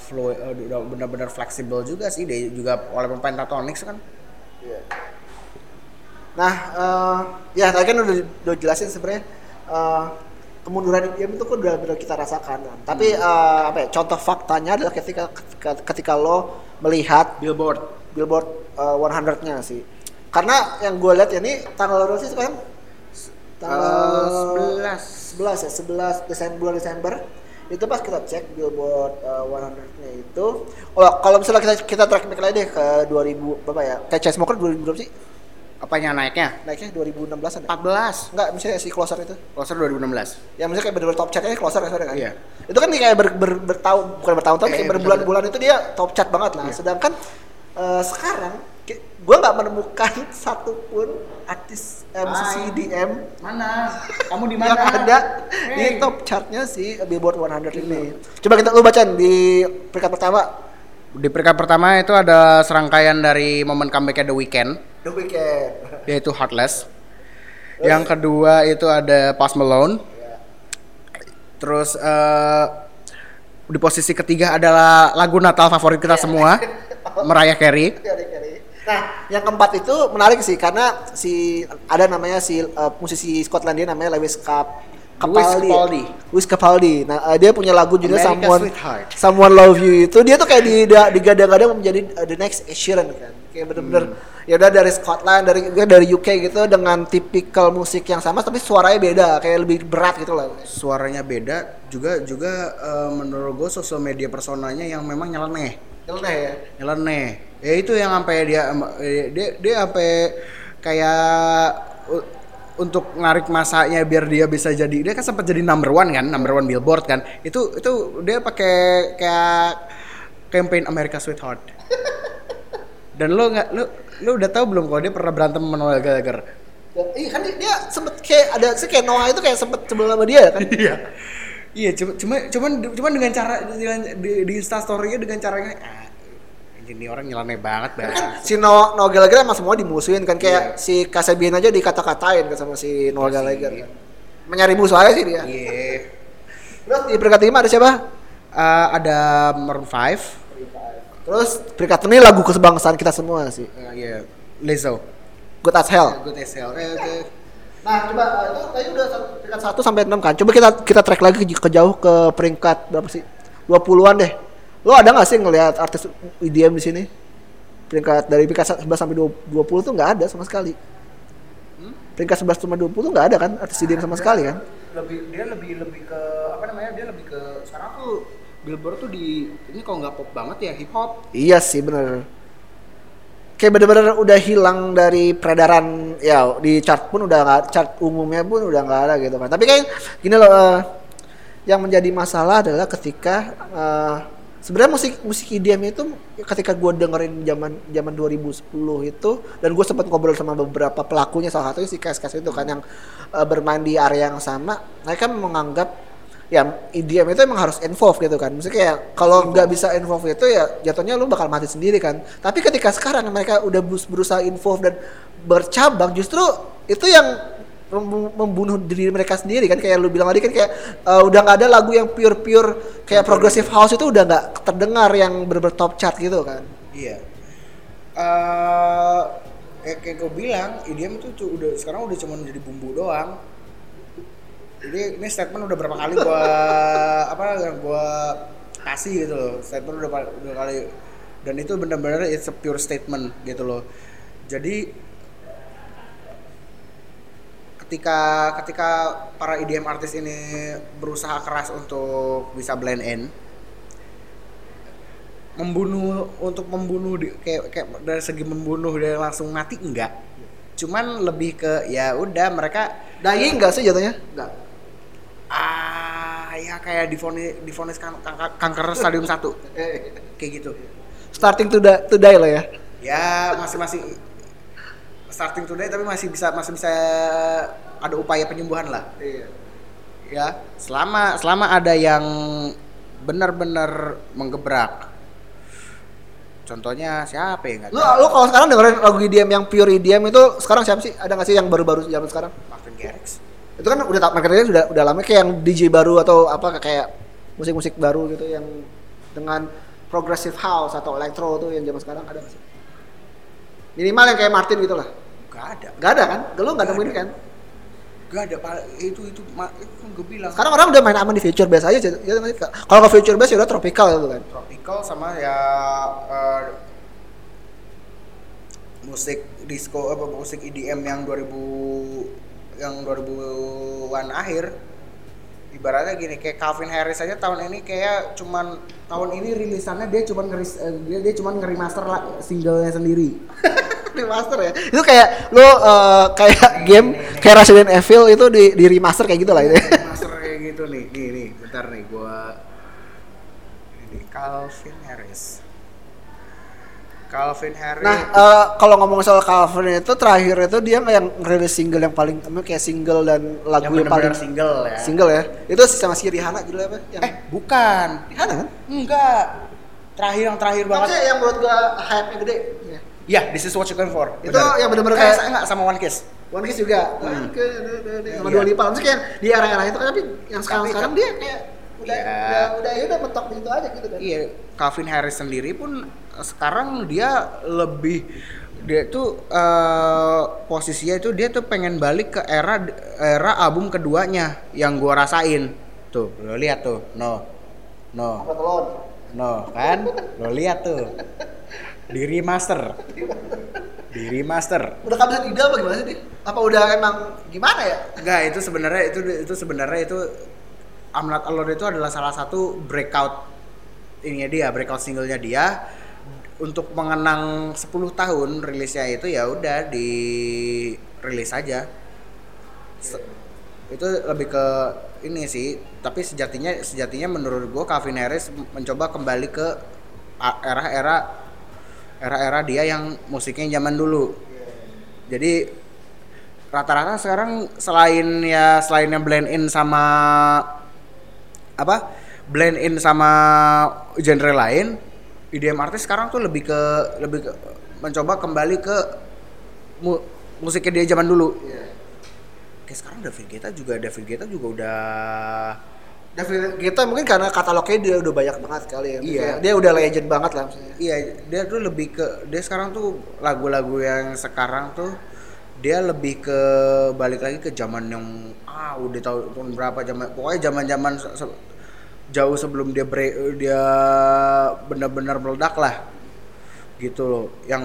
flow udah benar-benar fleksibel juga sih dia juga walaupun pentatonics kan Nah, eh, ya tadi kan udah, udah jelasin sebenarnya eh, kemunduran IDM itu kan udah, udah kita rasakan. kan. Tapi eh, apa ya? Contoh faktanya adalah ketika ketika, ketika lo melihat Billboard Billboard eh, 100-nya sih. Karena yang gue lihat ini tanggal berapa sih sekarang? Tanggal Eh, 11 ya, 11 Desember bulan Desember. Itu pas kita cek Billboard eh, 100-nya itu. Oh, kalau misalnya kita kita track back lagi deh ke 2000 berapa ya? Kayak Chainsmokers 2000 berapa sih? apanya naiknya Naiknya 2016 ada. 14 Enggak, misalnya si closer itu. Closer 2016 Ya misalnya kayak bener-bener top chatnya closer ya kan? Iya. Itu kan kayak ber, ber, bertahun bukan bertahun-tahun Eh, kayak berbulan-bulan itu dia top chat banget lah. Iya. Sedangkan eh, sekarang gua nggak menemukan satupun artis eh, musisi. EDM mana? Kamu di yang ada. Di Hey. top chartnya si Billboard 100 ini. Coba kita lu bacain di peringkat pertama. Di peringkat pertama itu ada serangkaian dari momen comebacknya The Weeknd. The Weeknd. yaitu Heartless. Yang kedua itu ada Post Malone. Terus eh, di posisi ketiga adalah lagu Natal favorit kita semua Mariah Carey. Nah, yang keempat itu menarik sih karena si ada namanya si uh, musisi Skotlandia namanya Lewis Cap Capaldi. Capaldi. Lewis Capaldi. Nah, uh, dia punya lagu judulnya America Someone Sweetheart. Someone Love You itu dia tuh kayak di digadang-gadang menjadi uh, the next Ed Sheeran kan. Kayak bener-bener Hmm. ya udah dari Scotland, dari dari UK gitu dengan tipikal musik yang sama tapi suaranya beda, kayak lebih berat gitu lah. Suaranya beda juga juga eh, menurut gue sosial media personanya yang memang nyeleneh. Nyeleneh ya. nyeleneh. Ya itu yang sampai dia dia dia sampai kayak untuk narik masanya biar dia bisa jadi dia kan sempat jadi number one kan number one billboard kan. Itu itu dia pakai kayak campaign America Sweetheart. Dan lo nggak lo lo udah tahu belum kalau dia pernah berantem sama Noel Gallagher? Ya, iya kan dia, dia sempet kayak ada sih kayak Noah itu kayak sempet sebelum sama dia kan. iya iya cuma cuma cuman cuman dengan cara dengan di, di Insta story-nya dengan caranya ah, ini orang nyeleneh banget banget si No, Noah Gallagher emang semua dimusuhin kan kayak si Kasabian aja dikata-katain kan sama si Noah Gallagher kan. Mencari musuh aja sih dia. iya Terus di peringkat lima ada siapa? Eh, ada Maroon 5 Terus peringkat ini lagu kesebangsaan kita semua sih. Eh, iya Lizzo Good as hell. Good SL eh, oke. Nah, coba uh, itu tadi udah satu- peringkat 1 sampai 6 kan. Coba kita kita track lagi ke, ke jauh ke peringkat berapa sih? 20-an deh. Lo ada gak sih ngelihat artis EDM di sini? Peringkat dari peringkat 11 sampai 20 tuh nggak ada sama sekali. Peringkat 11 sampai 20 tuh nggak ada kan artis EDM sama sekali kan? lebih dia lebih lebih ke apa namanya dia lebih ke sekarang tuh Billboard tuh di ini kalau nggak pop banget ya hip hop Iya sih bener. Kayak bener-bener udah hilang dari peredaran ya di chart pun udah nggak chart umumnya pun udah nggak ada gitu kan. Tapi kayak gini loh, eh, yang menjadi masalah adalah ketika eh, sebenarnya musik musik IDM itu ketika gue dengerin zaman zaman 2010 itu dan gue sempat ngobrol sama beberapa pelakunya salah satunya si Kes itu kan yang eh, bermain di area yang sama, mereka menganggap ya IDM itu emang harus involve gitu kan. Maksudnya kayak kalau nggak bisa involve itu ya jatuhnya lu bakal mati sendiri kan. Tapi ketika sekarang mereka udah berus- berusaha involve dan bercabang justru itu yang mem- membunuh diri mereka sendiri kan kayak lu bilang tadi kan kayak uh, udah nggak ada lagu yang pure-pure kayak progressive house itu udah nggak terdengar yang bener top chart gitu kan. iya eh kayak, kayak gue bilang IDM itu tuh udah sekarang udah cuma jadi bumbu doang jadi ini statement udah berapa kali gua apa yang gua kasih gitu loh statement udah udah kali dan itu benar-benar it's a pure statement gitu loh jadi ketika ketika para IDM artis ini berusaha keras untuk bisa blend in membunuh untuk membunuh di, kayak kayak dari segi membunuh dia langsung mati enggak cuman lebih ke ya udah mereka Dying nggak sih jatuhnya? Nggak. Ya kayak difonis difonis kan, kanker, kanker stadium 1 kayak gitu Starting to die, to die lah ya. ya masih masih starting today tapi masih bisa masih bisa ada upaya penyembuhan lah Iya. ya selama selama ada yang benar-benar menggebrak contohnya siapa ya nggak Lu, tahu lu kalau sekarang dengerin lagu EDM yang pure EDM itu sekarang siapa sih? Ada nggak sih yang baru-baru zaman sekarang? Martin Garrix Itu kan udah tak marketnya sudah udah lama kayak yang DJ baru atau apa kayak musik-musik baru gitu yang dengan progressive house atau electro tuh yang zaman sekarang ada sih? Minimal yang kayak Martin gitu lah. nggak ada Gak ada kan? Lu nggak nemuin kan? nggak ada itu itu itu kan gue bilang Sekarang orang udah main aman di future bass aja. ya? Kalau ke future bass ya udah tropical gitu kan. tropical sama ya eh, musik disco apa musik EDM yang 2000 yang 2000-an akhir ibaratnya gini kayak Calvin Harris aja tahun ini kayak cuman tahun ini rilisannya dia cuman ngeris eh, dia dia cuman ngerimaster lah singlenya sendiri remaster ya. Itu kayak lu eh, kayak game kayak Resident Evil itu di di remaster kayak gitu lah itu. remaster kayak gitu nih nih nih bentar nih gua ini Calvin Calvin Harris Nah, eh, kalau ngomong soal Calvin itu terakhir itu dia yang ngerilis single yang paling kayak single dan lagu yang, paling bener-bener single ya single ya. Itu sama si Rihanna judulnya apa? Yang Eh, bukan. Rihanna kan? Enggak. Terakhir yang terakhir banget. Maksudnya yang menurut gua hype-nya gede. Ya. Ya, this is what you for. Itu Benar. yang bener-bener kayak kayak- enggak sama One Kiss. One Kiss juga. Hmm. Ke- sama Iya. Dua Lipa. Maksudnya kayak di era-era itu kan tapi yang sekarang-sekarang dia kayak udah Ya. udah udah ya udah mentok begitu aja gitu kan Iya, Calvin Harris sendiri pun sekarang dia lebih dia tuh eh, posisinya itu dia tuh pengen balik ke era era album keduanya yang gua rasain. Tuh, lo lihat tuh. No. No. No, kan? Lo lihat tuh. Di remaster. Di remaster. udah kehabisan ide apa gimana sih apa udah emang gimana ya Enggak, itu sebenarnya itu itu sebenarnya itu I'm Not Alone itu adalah salah satu breakout ininya dia, breakout singlenya dia untuk mengenang 10 tahun rilisnya itu ya udah di rilis aja. Se- itu lebih ke ini sih, tapi sejatinya sejatinya menurut gua Calvin Harris mencoba kembali ke era-era era-era dia yang musiknya zaman dulu. Jadi rata-rata sekarang selain ya selain yang blend in sama apa blend in sama genre lain IDM artis sekarang tuh lebih ke lebih ke, mencoba kembali ke mu, musiknya dia zaman dulu kayak sekarang David Guetta juga David Guetta juga udah David kita mungkin karena katalognya dia udah banyak banget kali ya. Iya. Dia udah legend banget lah maksudnya. Iya, dia tuh lebih ke dia sekarang tuh lagu-lagu yang sekarang tuh dia lebih ke balik lagi ke zaman yang ah udah tahu tahun berapa zaman pokoknya zaman-zaman jauh sebelum dia bre, dia benar-benar meledak lah gitu loh yang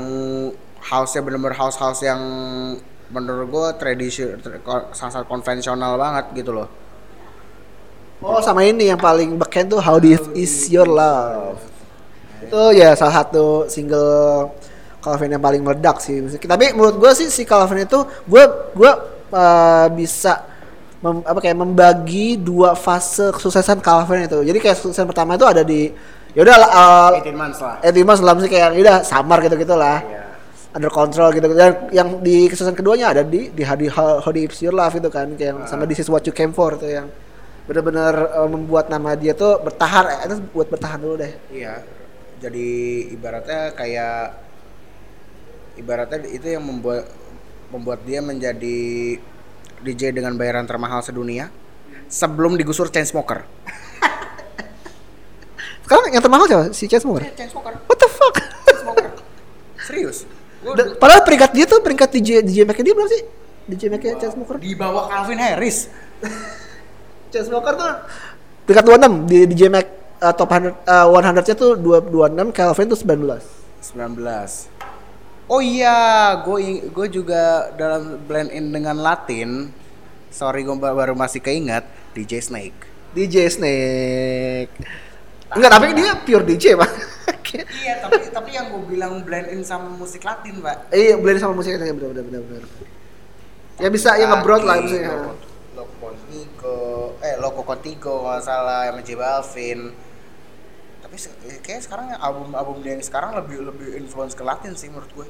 house-nya benar-benar house-house yang menurut gua tradisi tra- ko- sangat konvensional banget gitu loh Oh sama ini yang paling beken tuh How Deep Is Your Love. Itu ya salah satu single Calvin yang paling meledak sih. Tapi menurut gue sih si Calvin itu gue gue uh, bisa mem- apa kayak membagi dua fase kesuksesan Calvin itu. Jadi kayak kesuksesan pertama itu ada di ya udah uh, 18 months lah eh Dimas dalam sih kayak ya udah samar gitu gitulah Iya. under control gitu dan yang di kesuksesan keduanya ada di di How, How, How Deep Is Your Love itu kan kayak yang sama This Is What You Came For itu yang benar-benar uh, membuat nama dia tuh bertahan eh, itu buat bertahan dulu deh Iya. Jadi ibaratnya kayak ibaratnya itu yang membuat membuat dia menjadi DJ dengan bayaran termahal sedunia sebelum digusur Chainsmoker. sekarang yang termahal siapa si Chainsmoker Chainsmoker. what the fuck Chainsmoker. Serius. Gua Da- padahal peringkat dia tuh peringkat DJ DJ Mac dia berapa sih DJ Mac Chainsmoker di bawah Calvin Harris. Chainsmoker tuh peringkat 26 di DJ Mac uh, top 100 uh, 100 nya tuh 226 Calvin tuh 19 19. Oh iya, gue gue juga dalam blend in dengan Latin. Sorry gue baru masih keinget DJ Snake. DJ Snake. Enggak, tapi dia pure DJ, Pak. iya, tapi tapi yang gue bilang blend in sama musik Latin, Pak. iya, blend sama musiknya ya benar benar benar benar. Ya bisa ya ngebrot lah maksudnya. Loco, Contigo, eh Loco Contigo kalau salah sama J Balvin. Eh, kayak sekarang album-album dia yang sekarang lebih lebih influence ke Latin sih menurut gue.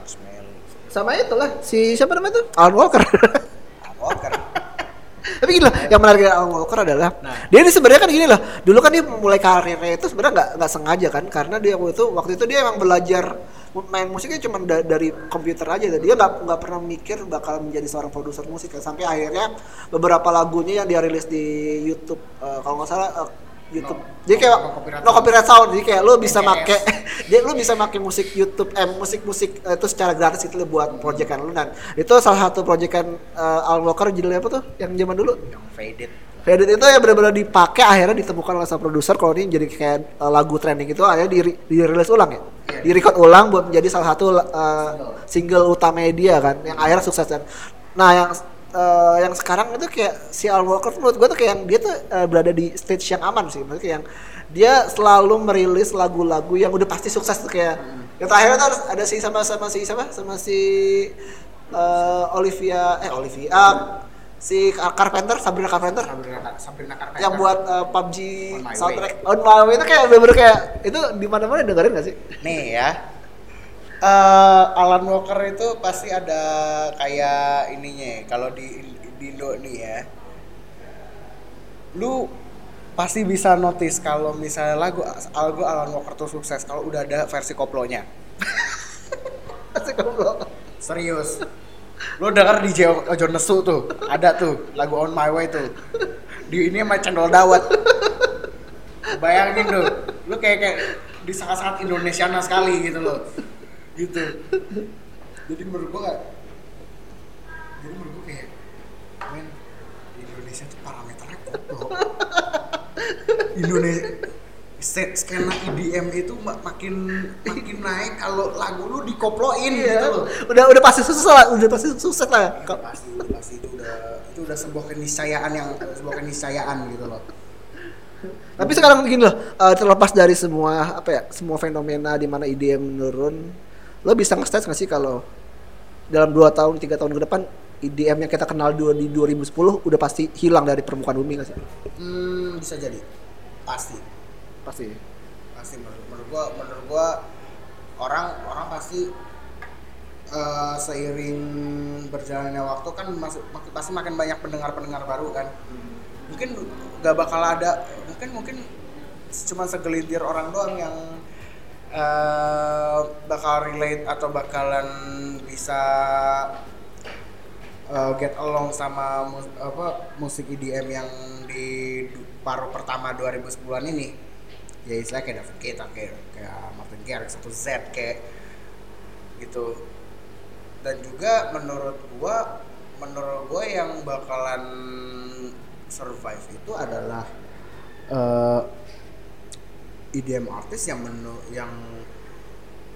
Marshmello, Sama itulah si siapa namanya tuh? Alan Walker. Alan Walker. Tapi gini loh, yang menarik dari Alan Walker adalah Nah. dia ini sebenarnya kan gini loh. Dulu kan dia mulai karirnya itu sebenarnya nggak nggak sengaja kan, karena dia waktu itu waktu itu dia emang belajar main musiknya cuma da- dari komputer aja. Dia nggak nggak pernah mikir bakal menjadi seorang produser musik kan. Sampai akhirnya beberapa lagunya yang dia rilis di YouTube eh, kalau nggak salah eh, YouTube. No- jadi kayak no copyright no copyright sound. Jadi kayak lu bisa make dia lu bisa make musik YouTube eh musik-musik eh, itu secara gratis itu lu buat proyekan lu dan itu salah satu proyekan eh, Alan Walker judulnya apa tuh yang zaman dulu yang faded. Faded itu ya benar-benar dipakai akhirnya ditemukan oleh sang produser. Kalau ini jadi kayak eh, lagu trending itu akhirnya di dirilis ulang ya? Iya. di record ulang buat menjadi salah satu eh, single. utama dia kan yang akhirnya sukses dan nah yang eh, yang sekarang itu kayak si Al Walker menurut gue tuh kayak yang dia tuh eh, berada di stage yang aman sih. Maksudnya kayak yang dia selalu merilis lagu-lagu yang udah pasti sukses tuh kayak yang terakhir tuh ada si sama sama si sama sama si eh, Olivia eh Olivia si Carpenter Sabrina Carpenter Sabrina Sabrina Carpenter. yang buat uh, PUBG On soundtrack On My Way itu kayak bener-bener kayak itu di mana-mana dengerin gak sih? Nih ya. Eh Alan Walker itu pasti ada kayak ininya kalau di, di Indo nih ya. Lu pasti bisa notice kalau misalnya lagu lagu Alan Walker tuh sukses kalau udah ada versi koplonya. Goblok. Serius. Lo denger DJ Ojo Nesu tuh, ada tuh lagu On My Way tuh. Di ini sama cendol dawet. Bayangin tuh, lu kayak kayak di sangat-sangat Indonesiana sekali gitu loh. Gitu. Jadi menurut gua kayak jadi menurut gua kayak men di Indonesia tuh parameternya koplo. Indonesia skena EDM itu ma- makin makin naik kalau lagu lu dikoploin gitu loh. udah udah pasti sukses lah udah pasti sukses lah Itu pasti udah pasti itu udah itu udah sebuah keniscayaan yang sebuah keniscayaan gitu loh. Tapi sekarang begini loh, eh, terlepas dari semua apa ya, semua fenomena di mana IDM menurun, lo bisa nge-stats nggak sih kalau dalam 2 tahun, tiga tahun ke depan IDM yang kita kenal dua di 2010 udah pasti hilang dari permukaan bumi nggak sih? Hmm, bisa jadi. Pasti. Pasti. Pasti menurut, menurut gua menurut gua orang orang pasti eh, seiring berjalannya waktu kan pasti makin banyak pendengar-pendengar baru kan. Mungkin gak bakal ada mungkin mungkin cuma segelintir orang doang yang eh, bakal relate atau bakalan bisa uh, get along sama mus- apa musik EDM yang di paruh pertama 2010-an ini ya istilahnya kayak David Guetta kayak kayak Martin Garrix atau Z kayak gitu dan juga menurut gua menurut gua yang bakalan survive itu adalah uh, EDM artis yang menu yang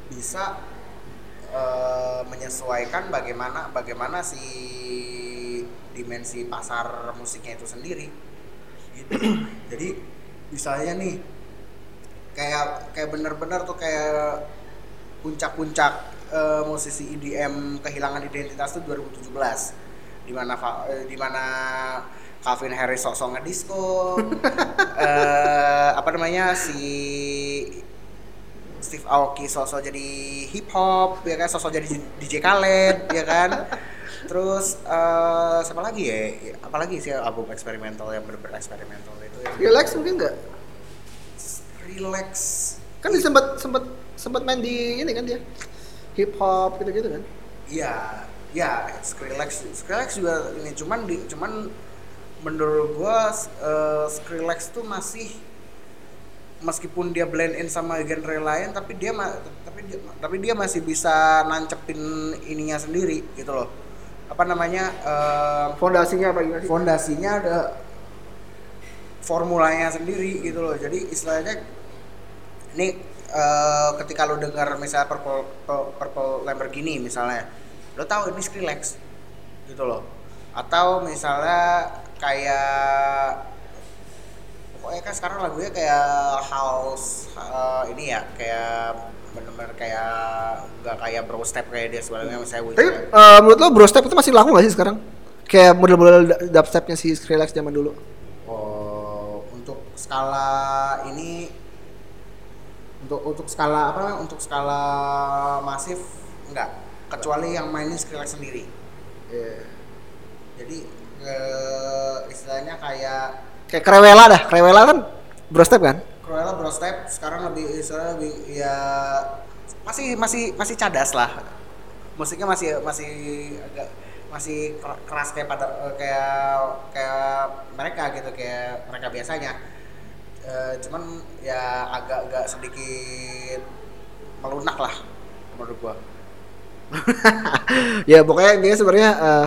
bisa eh, menyesuaikan bagaimana bagaimana si dimensi pasar musiknya itu sendiri gitu. jadi misalnya nih kayak kayak bener-bener tuh kayak puncak-puncak eh, musisi EDM kehilangan identitas tuh 2017 di mana eh, di mana Calvin Harris sok-sok ngedisco eh apa namanya si Steve Aoki sosok jadi hip hop ya kan sosok jadi DJ Khaled ya kan. Terus eh siapa lagi ya? Apalagi sih album eksperimental yang bener-bener eksperimental itu yang Relax mungkin nggak? Relax. Kan dia sempat sempat sempat main di ini kan dia? Hip hop gitu-gitu kan? iya ya Skrillex Skrillex juga ini. Cuman di cuman menurut gua eh, Skrillex tuh masih meskipun dia blend in sama genre lain tapi dia tapi dia tapi dia masih bisa nancepin ininya sendiri gitu loh. Apa namanya eh, Fondasinya apa gimana sih? fondasinya ada formulanya sendiri gitu loh. Jadi istilahnya ini eh, ketika lo dengar misalnya purple, purple, purple Lamborghini misalnya lo tahu ini Skrillex gitu loh atau misalnya kayak pokoknya kan sekarang lagunya kayak house eh, ini ya kayak bener-bener kayak nggak kayak bro step kayak dia sebelumnya misalnya Tapi eh, menurut lo bro step itu masih laku nggak sih sekarang? Kayak model-model dubstepnya si Skrillex zaman dulu. Oh, untuk skala ini untuk untuk skala apa? Untuk skala masif enggak, kecuali yang mainin Skrillex sendiri. Jadi eh, istilahnya kayak Kayak Krewela dah, Krewela kan bro step kan? Cruella Bro Step sekarang lebih istilahnya lebih ya masih masih masih cadas lah. Musiknya masih masih agak masih ker- keras kayak pada eh, kayak kayak mereka gitu kayak mereka biasanya. Eh, cuman ya agak-agak sedikit melunak lah menurut gua. ya pokoknya dia sebenarnya eh,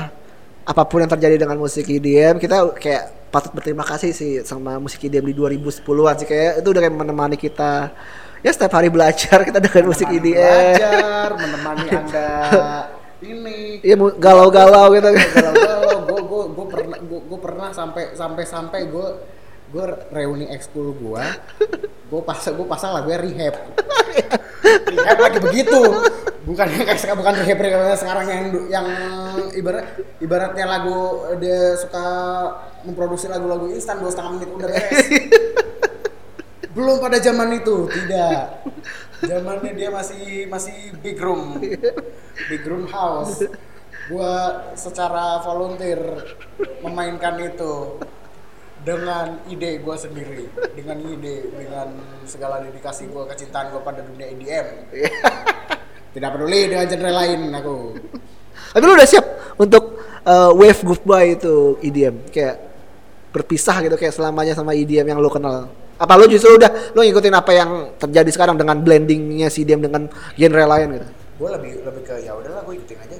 apa pun yang terjadi dengan musik EDM kita kayak patut berterima kasih sih sama musik EDM di 2010-an sih. Kayak itu udah kayak menemani kita ya setiap hari belajar kita dengan musik E EDM belajar, menemani anda ini. Iya galau-galau gitu. Galau-galau. Gue gue gue pernah gue pernah sampai sampai sampai gue gue reuni ekskul gue gue pasang gue pasang lagu rehab. Rehab lagi begitu. Bukan kayak bukan rehab rehab sekarang yang yang ibarat ibaratnya lagu dia suka memproduksi lagu-lagu instan dua setengah menit udah beres. Belum pada zaman itu tidak. Zamannya dia masih masih big room. Big room house. Gua secara volunteer memainkan itu dengan ide gua sendiri dengan ide dengan segala dedikasi gua kecintaan gua pada dunia EDM tidak peduli dengan genre lain aku. Tapi lu udah siap untuk uh, wave goodbye itu EDM kayak berpisah gitu kayak selamanya sama EDM yang lo kenal. Apa lo justru udah lo ngikutin apa yang terjadi sekarang dengan blendingnya si EDM dengan genre lain gitu? Gue lebih lebih ke ya udahlah gue ikutin aja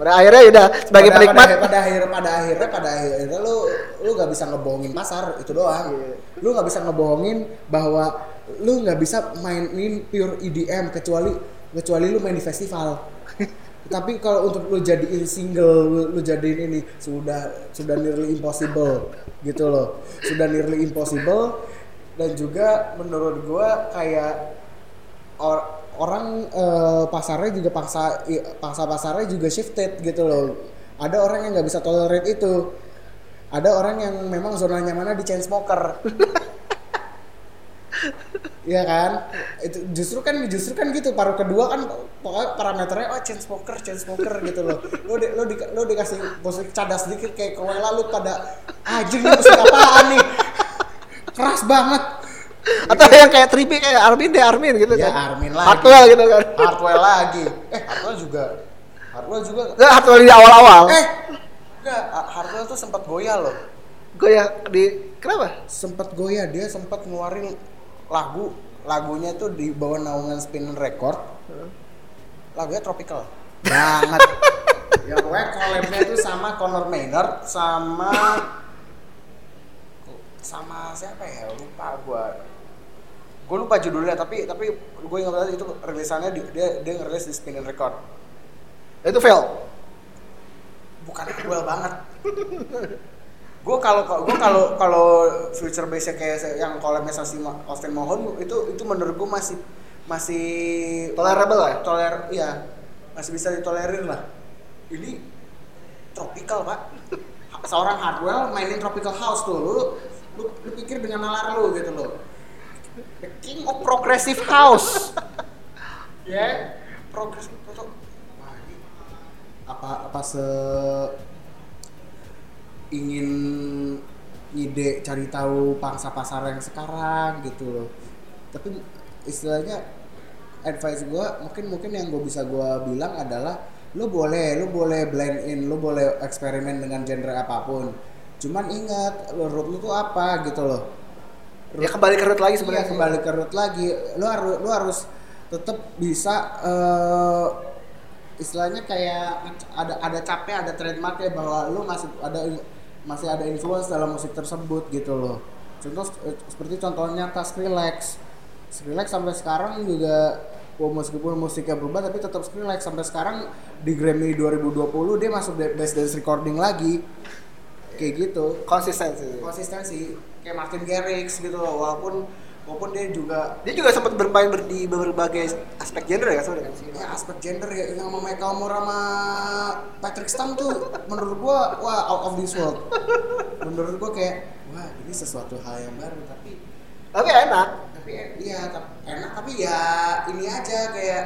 pada akhirnya udah sebagai pada, penikmat. pada, pada akhir pada akhirnya pada akhirnya lu lu nggak bisa ngebohongin pasar itu doang. Iya. lu nggak bisa ngebohongin bahwa lu nggak bisa mainin pure EDM kecuali kecuali lu main di festival. Tapi kalau untuk lu jadiin single lu, lu jadiin ini sudah sudah nearly impossible gitu loh. Sudah nearly impossible. Dan juga menurut gua kayak or- orang eh, pasarnya juga paksa pangsa pasarnya juga shifted gitu loh ada orang yang nggak bisa tolerate itu ada orang yang memang zona nyamannya di chain smoker Iya kan? Itu justru kan justru kan gitu. Paruh kedua kan pokoknya parameternya oh chain smoker, chain smoker gitu loh. Lo di, lo di, lo dikasih musik cadas dikit kayak kowe lalu pada anjing ini musik apaan nih? Keras banget. atau yang kayak trippy kayak Armin deh Armin gitu Ya kan Armin lagi. Hardwell gitu kan Hardwell lagi. Eh, Hardwell juga. Hardwell juga. Nggak, Hardwell di awal-awal Eh, enggak, Hardwell tuh sempat goyah loh. gue ya di kenapa Sempat goyah dia sempat ngeluarin lagu lagunya tuh di bawah naungan spin record. Lagunya tropical. Banget. ya pokoknya collabnya tuh sama Conor Maynard sama sama siapa ya lupa gua gue lupa judulnya tapi tapi gue ingat banget itu rilisannya di- dia dia ngerilis di spinning record. Itu fail? Bukan Hardwell banget. Gue kalau gue kalau kalau future base kayak yang collabnya sama Austin Mahon itu itu menurut gue masih masih Tolerable lah ya? toler iya. Masih bisa ditolerir lah. Ini tropical pak. Seorang Hardwell mainin tropical house tuh. Lu lu, lu pikir dengan nalar lu gitu loh the king of progressive house. Ya progressive itu apa apa se ingin ide cari tahu pangsa pasar yang sekarang gitu loh. Tapi istilahnya advice gue mungkin mungkin yang gue bisa gue bilang adalah lu boleh lu boleh blend in lu boleh eksperimen dengan genre apa pun. Cuman ingat root lu tuh apa gitu loh ya kembali ke root lagi Iya, sebenarnya. kembali ke root lagi. Lu harus lu harus tetap bisa eh, istilahnya kayak ada ada capnya ada trademarknya bahwa lu masih ada masih ada influence dalam musik tersebut gitu loh. Contoh seperti contohnya tas Skrillex. Skrillex sampai sekarang juga meskipun musiknya berubah tapi tetap Skrillex. Sampai sekarang di Grammy 2020 dia masuk best dance recording lagi. Kayak gitu. Konsistensi. Konsistensi kayak Martin Garrix gitu loh walaupun walaupun dia juga dia juga sempat bermain ber- di berbagai aspek genre ya sebenarnya ya aspek gender ya yang sama Michael Moore sama Patrick Stump tuh menurut gua wah out of this world. Menurut gua kayak wah ini sesuatu hal yang baru tapi tapi enak. Tapi iya tap- enak tapi ya ini aja kayak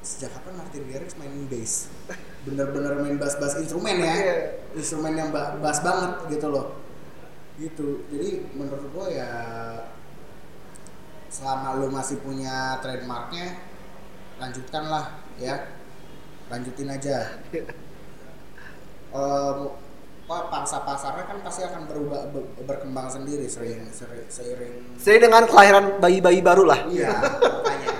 sejak kapan Martin Garrix mainin bass? Bener-bener main bass-bass instrumen ya. Iya. instrumen yang ba- bass banget gitu loh gitu. Jadi menurut gue ya selama lu masih punya trademarknya lanjutkan lah ya. Lanjutin aja. Em, apa pangsa pasarnya kan pasti akan berubah ber- berkembang sendiri seiring seiring, seiring jadi dengan kelahiran bayi-bayi baru lah. Iya makanya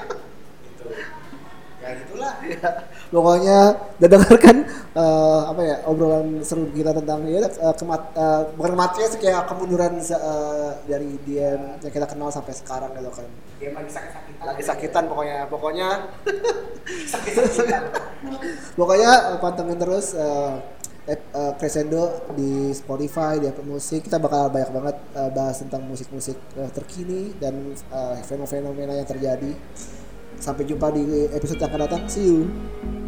ya gitulah. Pokoknya udah dengarkan eh, apa ya obrolan seru kita tentang ya eh, kemat eh, bukan kematian sih kayak kemunduran eh, dari dia yang kita kenal sampai sekarang gitu kan. Dia lagi sakit-sakitan. Lagi sakitan pokoknya pokoknya. Sakit-sakitan pokoknya pantengin terus ep- eh, Crescendo di Spotify di Apple Music. Kita bakal banyak banget eh, bahas tentang musik-musik eh, terkini dan eh, fenomena yang terjadi sampai jumpa di episode yang akan datang. See you